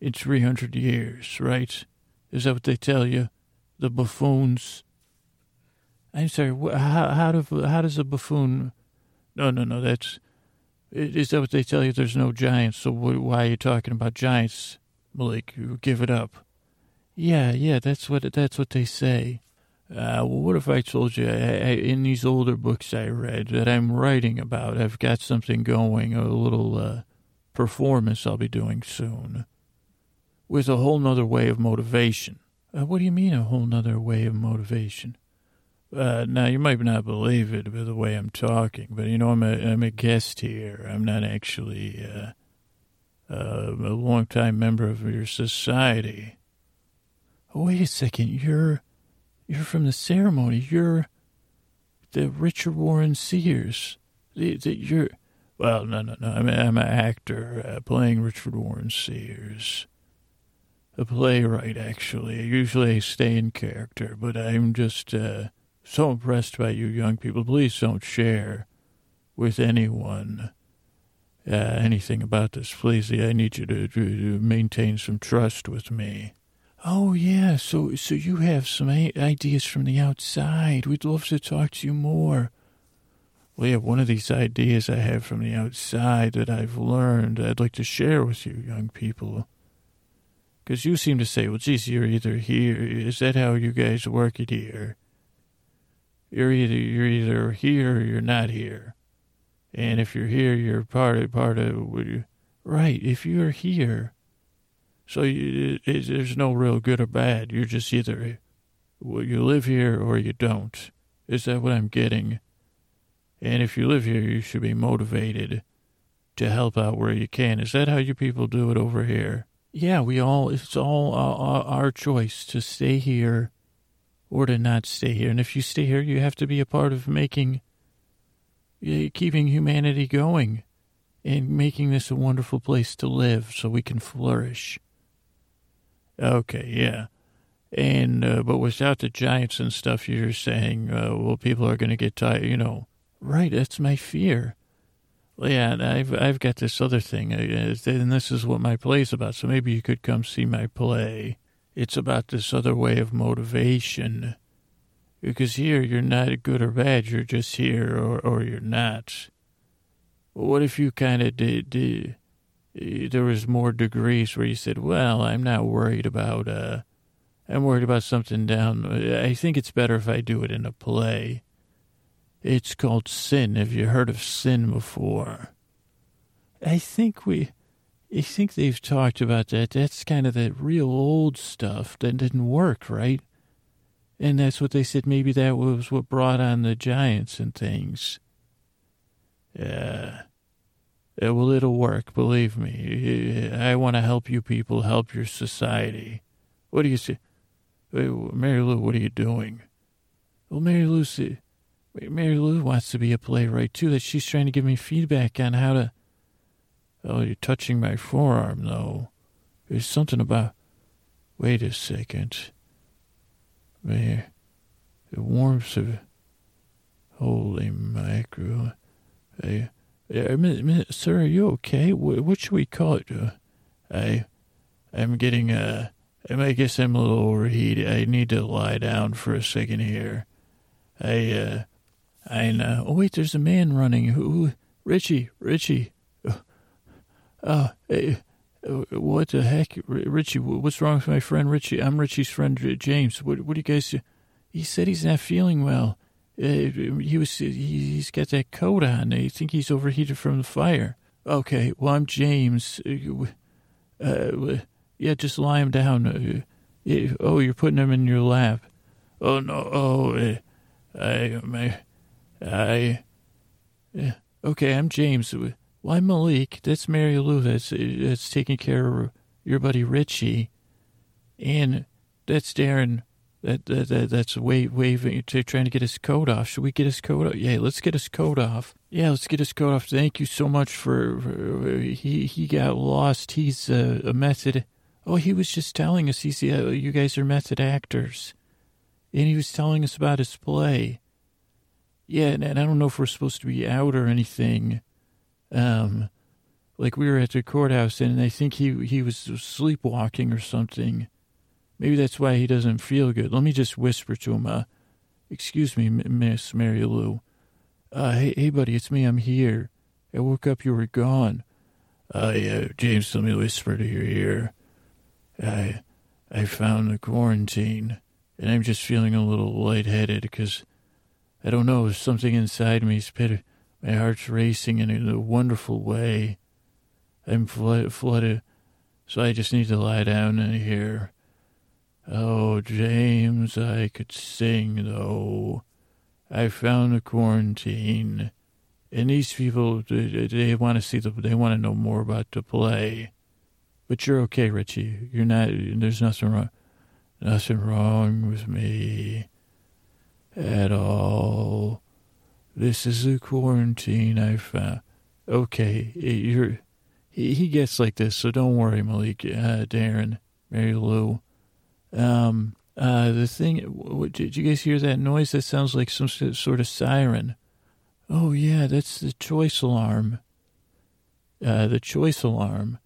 in 300 years, right? Is that what they tell you? The buffoons I'm sorry. How how do how does a buffoon? No, no, no. That's is that what they tell you? There's no giants. So why are you talking about giants, Malik? Give it up. Yeah, yeah. That's what that's what they say. Uh, well, what if I told you I, I, in these older books I read that I'm writing about? I've got something going, a little uh, performance I'll be doing soon, with a whole nother way of motivation. Uh, what do you mean a whole nother way of motivation? Uh, now you might not believe it by the way I'm talking, but you know I'm a I'm a guest here. I'm not actually uh, uh, a longtime member of your society. Oh, wait a second, you're you're from the ceremony. You're the Richard Warren Sears. The, the, you're well, no, no, no. I'm I'm an actor uh, playing Richard Warren Sears. A playwright, actually. Usually I stay in character, but I'm just uh, so impressed by you young people. Please don't share with anyone uh, anything about this. Please, I need you to, to, maintain some trust with me. Oh yeah, so so you have some ideas from the outside. We'd love to talk to you more. Well, yeah, one of these ideas I have from the outside that I've learned, I'd like to share with you, young people. Because you seem to say, well, geez, you're either here. Is that how you guys work it here? you're either you're either here or you're not here. And if you're here, you're part of part of right. If you're here, so you, it, there's no real good or bad. You're just either well, you live here or you don't. Is that what I'm getting? And if you live here, you should be motivated to help out where you can. Is that how you people do it over here? Yeah, we all. It's all our, our choice to stay here or to not stay here. And if you stay here, you have to be a part of making, keeping humanity going and making this a wonderful place to live so we can flourish. Okay, yeah. And, uh, but without the giants and stuff, you're saying, uh, well, people are going to get tired, you know, Right, that's my fear. Yeah, I've I've got this other thing, uh, and this is what my play's about. So maybe you could come see my play. It's about this other way of motivation. Because here you're not good or bad, you're just here or, or you're not. What if you kind of did, did, there was more degrees where you said, well, I'm not worried about, uh, I'm worried about something down. I think it's better if I do it in a play. It's called Sin. Have you heard of Sin before? I think we, I think they've talked about that. That's kind of that real old stuff that didn't work, right? And that's what they said. Maybe that was what brought on the giants and things. Yeah. yeah well, it'll work. Believe me. I want to help you people, help your society. What do you say? Mary Lou, what are you doing? Well, Mary Lucy, Mary Lou wants to be a playwright too. That she's trying to give me feedback on how to. Oh, you're touching my forearm, though. There's something about. Wait a second. Man, the warmth of. Holy mackerel. Hey, uh, sir, are you okay? What, should we call it? Uh, I, I'm getting, uh, I guess I'm a little overheated. I need to lie down for a second here. I, uh, I know. Oh, wait, there's a man running. Who? Richie, Richie. Uh, uh, hey, uh, what the heck? Richie, what's wrong with my friend Richie? I'm Richie's friend James. What, what do you guys, he said he's not feeling well. Uh, he was, he's got that coat on. I think he's overheated from the fire. Okay, well, I'm James. Uh, uh yeah, just lie him down. Uh, oh, you're putting him in your lap. Oh, no. Oh, uh, I, my, I, yeah. Okay, I'm James. Why Malik. That's Mary Lou. That's, that's taking care of your buddy Richie. And that's Darren. That, that, that that's wave, waving, trying to get his coat off. Should we get his coat off? Yeah, let's get his coat off. Yeah, let's get his coat off. Thank you so much for, for he he got lost. He's uh, a method. Oh, he was just telling us. He's uh, you guys are method actors, and he was telling us about his play. Yeah, and, I don't know if we're supposed to be out or anything. Um, like we were at the courthouse, and I think he he was sleepwalking or something Maybe that's why he doesn't feel good. Let me just whisper to him, uh, excuse me, Miss Mary Lou. Uh, hey, hey, buddy, it's me. I'm here. I woke up. You were gone. Uh, yeah, James, let me whisper to your ear. I, I found the quarantine, and I'm just feeling a little lightheaded because I don't know, something inside me is pit- my heart's racing in a wonderful way. I'm flood- flooded, so I just need to lie down in here Oh, James, I could sing, though. I found a quarantine. And these people, they, they want to see the, they want to know more about the play. But you're okay, Richie. You're not, there's nothing wrong, nothing wrong with me at all. This is a quarantine I found. Okay, you're, he, he gets like this, so don't worry, Malik, uh, Darren, Mary Lou. Um, uh, the thing, did you guys hear that noise? That sounds like some sort of siren. Oh, yeah, that's the choice alarm. Uh, the choice alarm.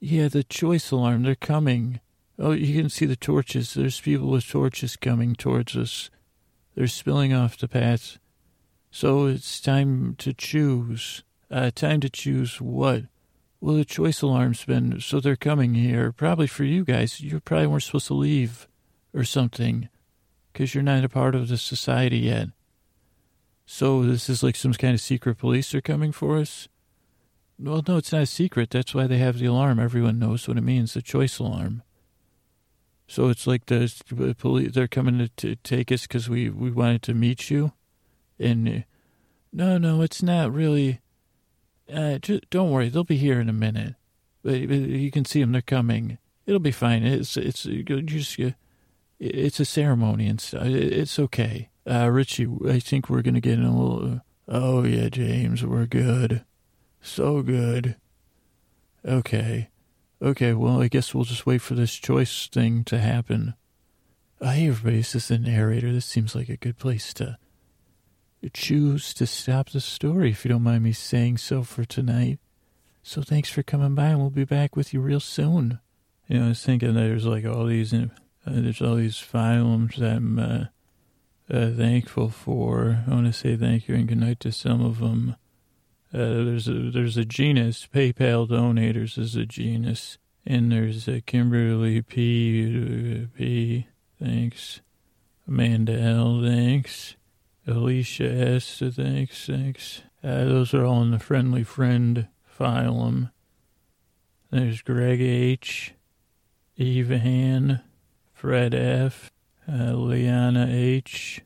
Yeah, the choice alarm. They're coming. Oh, you can see the torches. There's people with torches coming towards us. They're spilling off the path. So it's time to choose. Uh, time to choose what? Well, the choice alarm's been, so they're coming here. Probably for you guys. You probably weren't supposed to leave or something because you're not a part of the society yet. So this is like some kind of secret police are coming for us? Well, no, it's not a secret. That's why they have the alarm. Everyone knows what it means, the choice alarm. So it's like the police, they're coming to, take us because we, we wanted to meet you. And uh, no, no, it's not really. Uh, just, don't worry, they'll be here in a minute. But, You can see them; they're coming. It'll be fine. It's it's just it's a ceremony and stuff. It's okay. Uh, Richie, I think we're gonna get in a little. Oh yeah, James, we're good. So good. Okay. Okay, well, I guess we'll just wait for this choice thing to happen. Uh, hey, everybody, this is the narrator. This seems like a good place to choose to stop the story, if you don't mind me saying so, for tonight. So thanks for coming by, and we'll be back with you real soon. You know, I was thinking there's like all these, uh, there's all these phylums that I'm uh, uh, thankful for. I want to say thank you and good night to some of them. Uh, there's a there's a genus. PayPal donators is a genus, and there's a Kimberly P. P. Thanks, Amanda L. Thanks, Alicia S. Thanks, thanks. Uh, those are all in the friendly friend phylum. There's Greg H. Evan, Fred F., uh, Liana H.,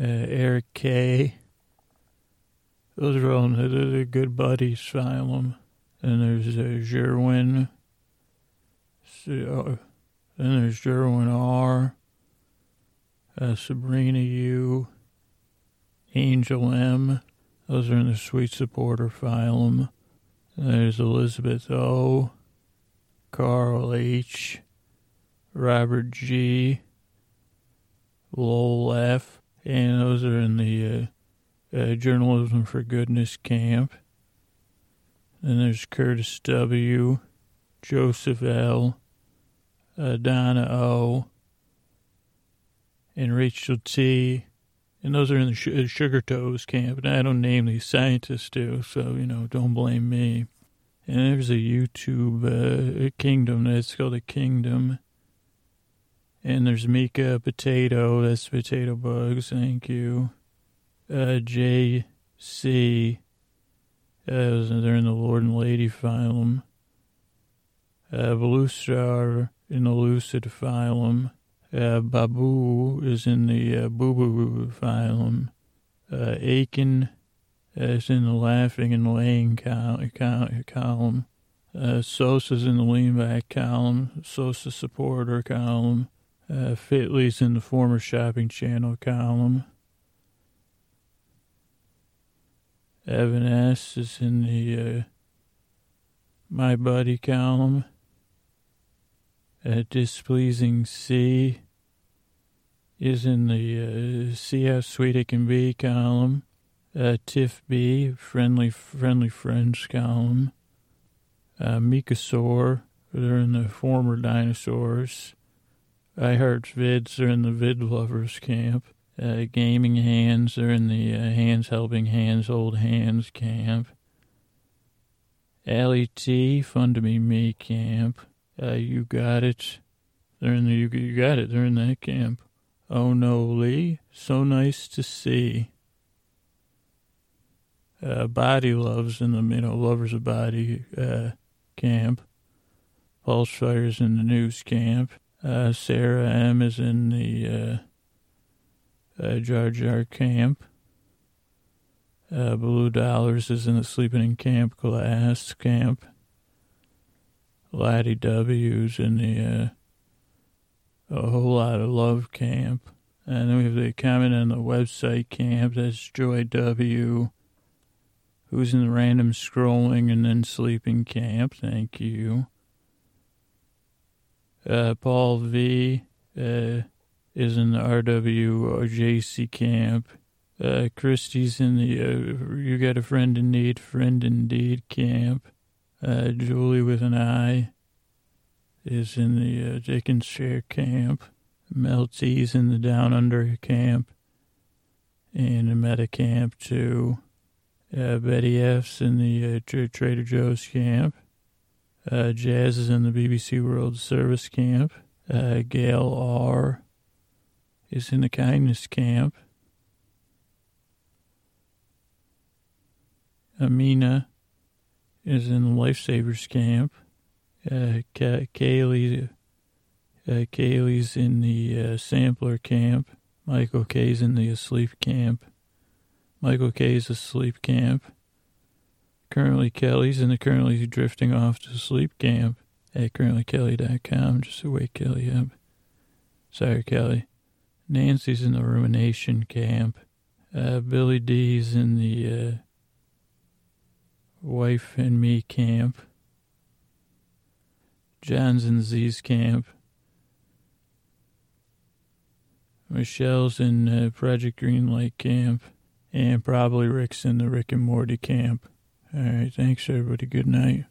uh, Eric K. Those are all the, good buddies phylum. And there's uh, Jerwin. So, there's Jerwin R. Uh, Sabrina U. Angel M. Those are in the sweet supporter phylum. There's Elizabeth O. Carl H. Robert G. Lowell F. And those are in the uh, uh, Journalism for Goodness camp. Then there's Curtis W. Joseph L. Uh, Donna O. And Rachel T. And those are in the uh, Sugar Toes camp. And I don't name these scientists, too, so, you know, don't blame me. And there's a YouTube uh, kingdom that's called a kingdom. And there's Mika Potato, that's potato bugs, thank you. Uh, JC, uh, they're in the Lord and Lady phylum. Uh, Star in the Lucid phylum. Uh, Babu is in the uh, Boo Boo phylum. Uh, Aiken is in the laughing and laying col- col- column. Uh, Sosa's in the lean back column. Sosa supporter column. Uh, Fitley's in the former shopping channel column. Evan S. is in the uh, my buddy column. Uh, displeasing C is in the uh, see how sweet it can be column uh, Tiff B, friendly friendly friends column. Uh, Mikasaur, they're in the former dinosaurs. I Heart Vids, they're in the vid lovers camp. Uh, gaming Hands, they're in the uh, Hands Helping Hands Old Hands camp. Allie T, Fun to Be Me camp. Uh, you got it. They're in the you, you got it. They're in that camp. Oh no, Lee, so nice to see uh, Body Loves in the you know Lovers of Body uh, camp. Pulse Fire's in the News camp. Uh, Sarah M is in the uh, uh, Jar Jar camp. Uh, Blue Dollars is in the Sleeping in Camp class camp. Laddie W's in the a whole lot of love camp. And then we have the comment on the website camp. That's Joy W who's in the random scrolling and then sleeping camp. Thank you. Uh, Paul V uh, is in the RWJC camp. Uh, Christie's in the uh, You Got a Friend in Need, Friend Indeed camp. Uh, Julie with an I is in the uh, Dickens Share camp. Melty's in the Down Under camp. And the Meta camp too. Uh, Betty F's in the uh, Trader Joe's camp. Uh, Jazz is in the BBC World Service camp. Uh, Gail R is in the Kindness camp. Amina is in the Lifesavers camp. Uh, Kaylee, uh, Kaylee's in the uh, Sampler camp. Michael K's in the Asleep camp. Michael K's asleep camp. Currently Kelly's in the currently drifting off to sleep camp at currentlykelly.com just to wake Kelly up. Sorry, Kelly. Nancy's in the rumination camp. Uh, Billy D's in the uh, wife and me camp. John's in Z's camp. Michelle's in uh, Project Greenlight camp, and probably Rick's in the Rick and Morty camp. All right, thanks everybody. Good night.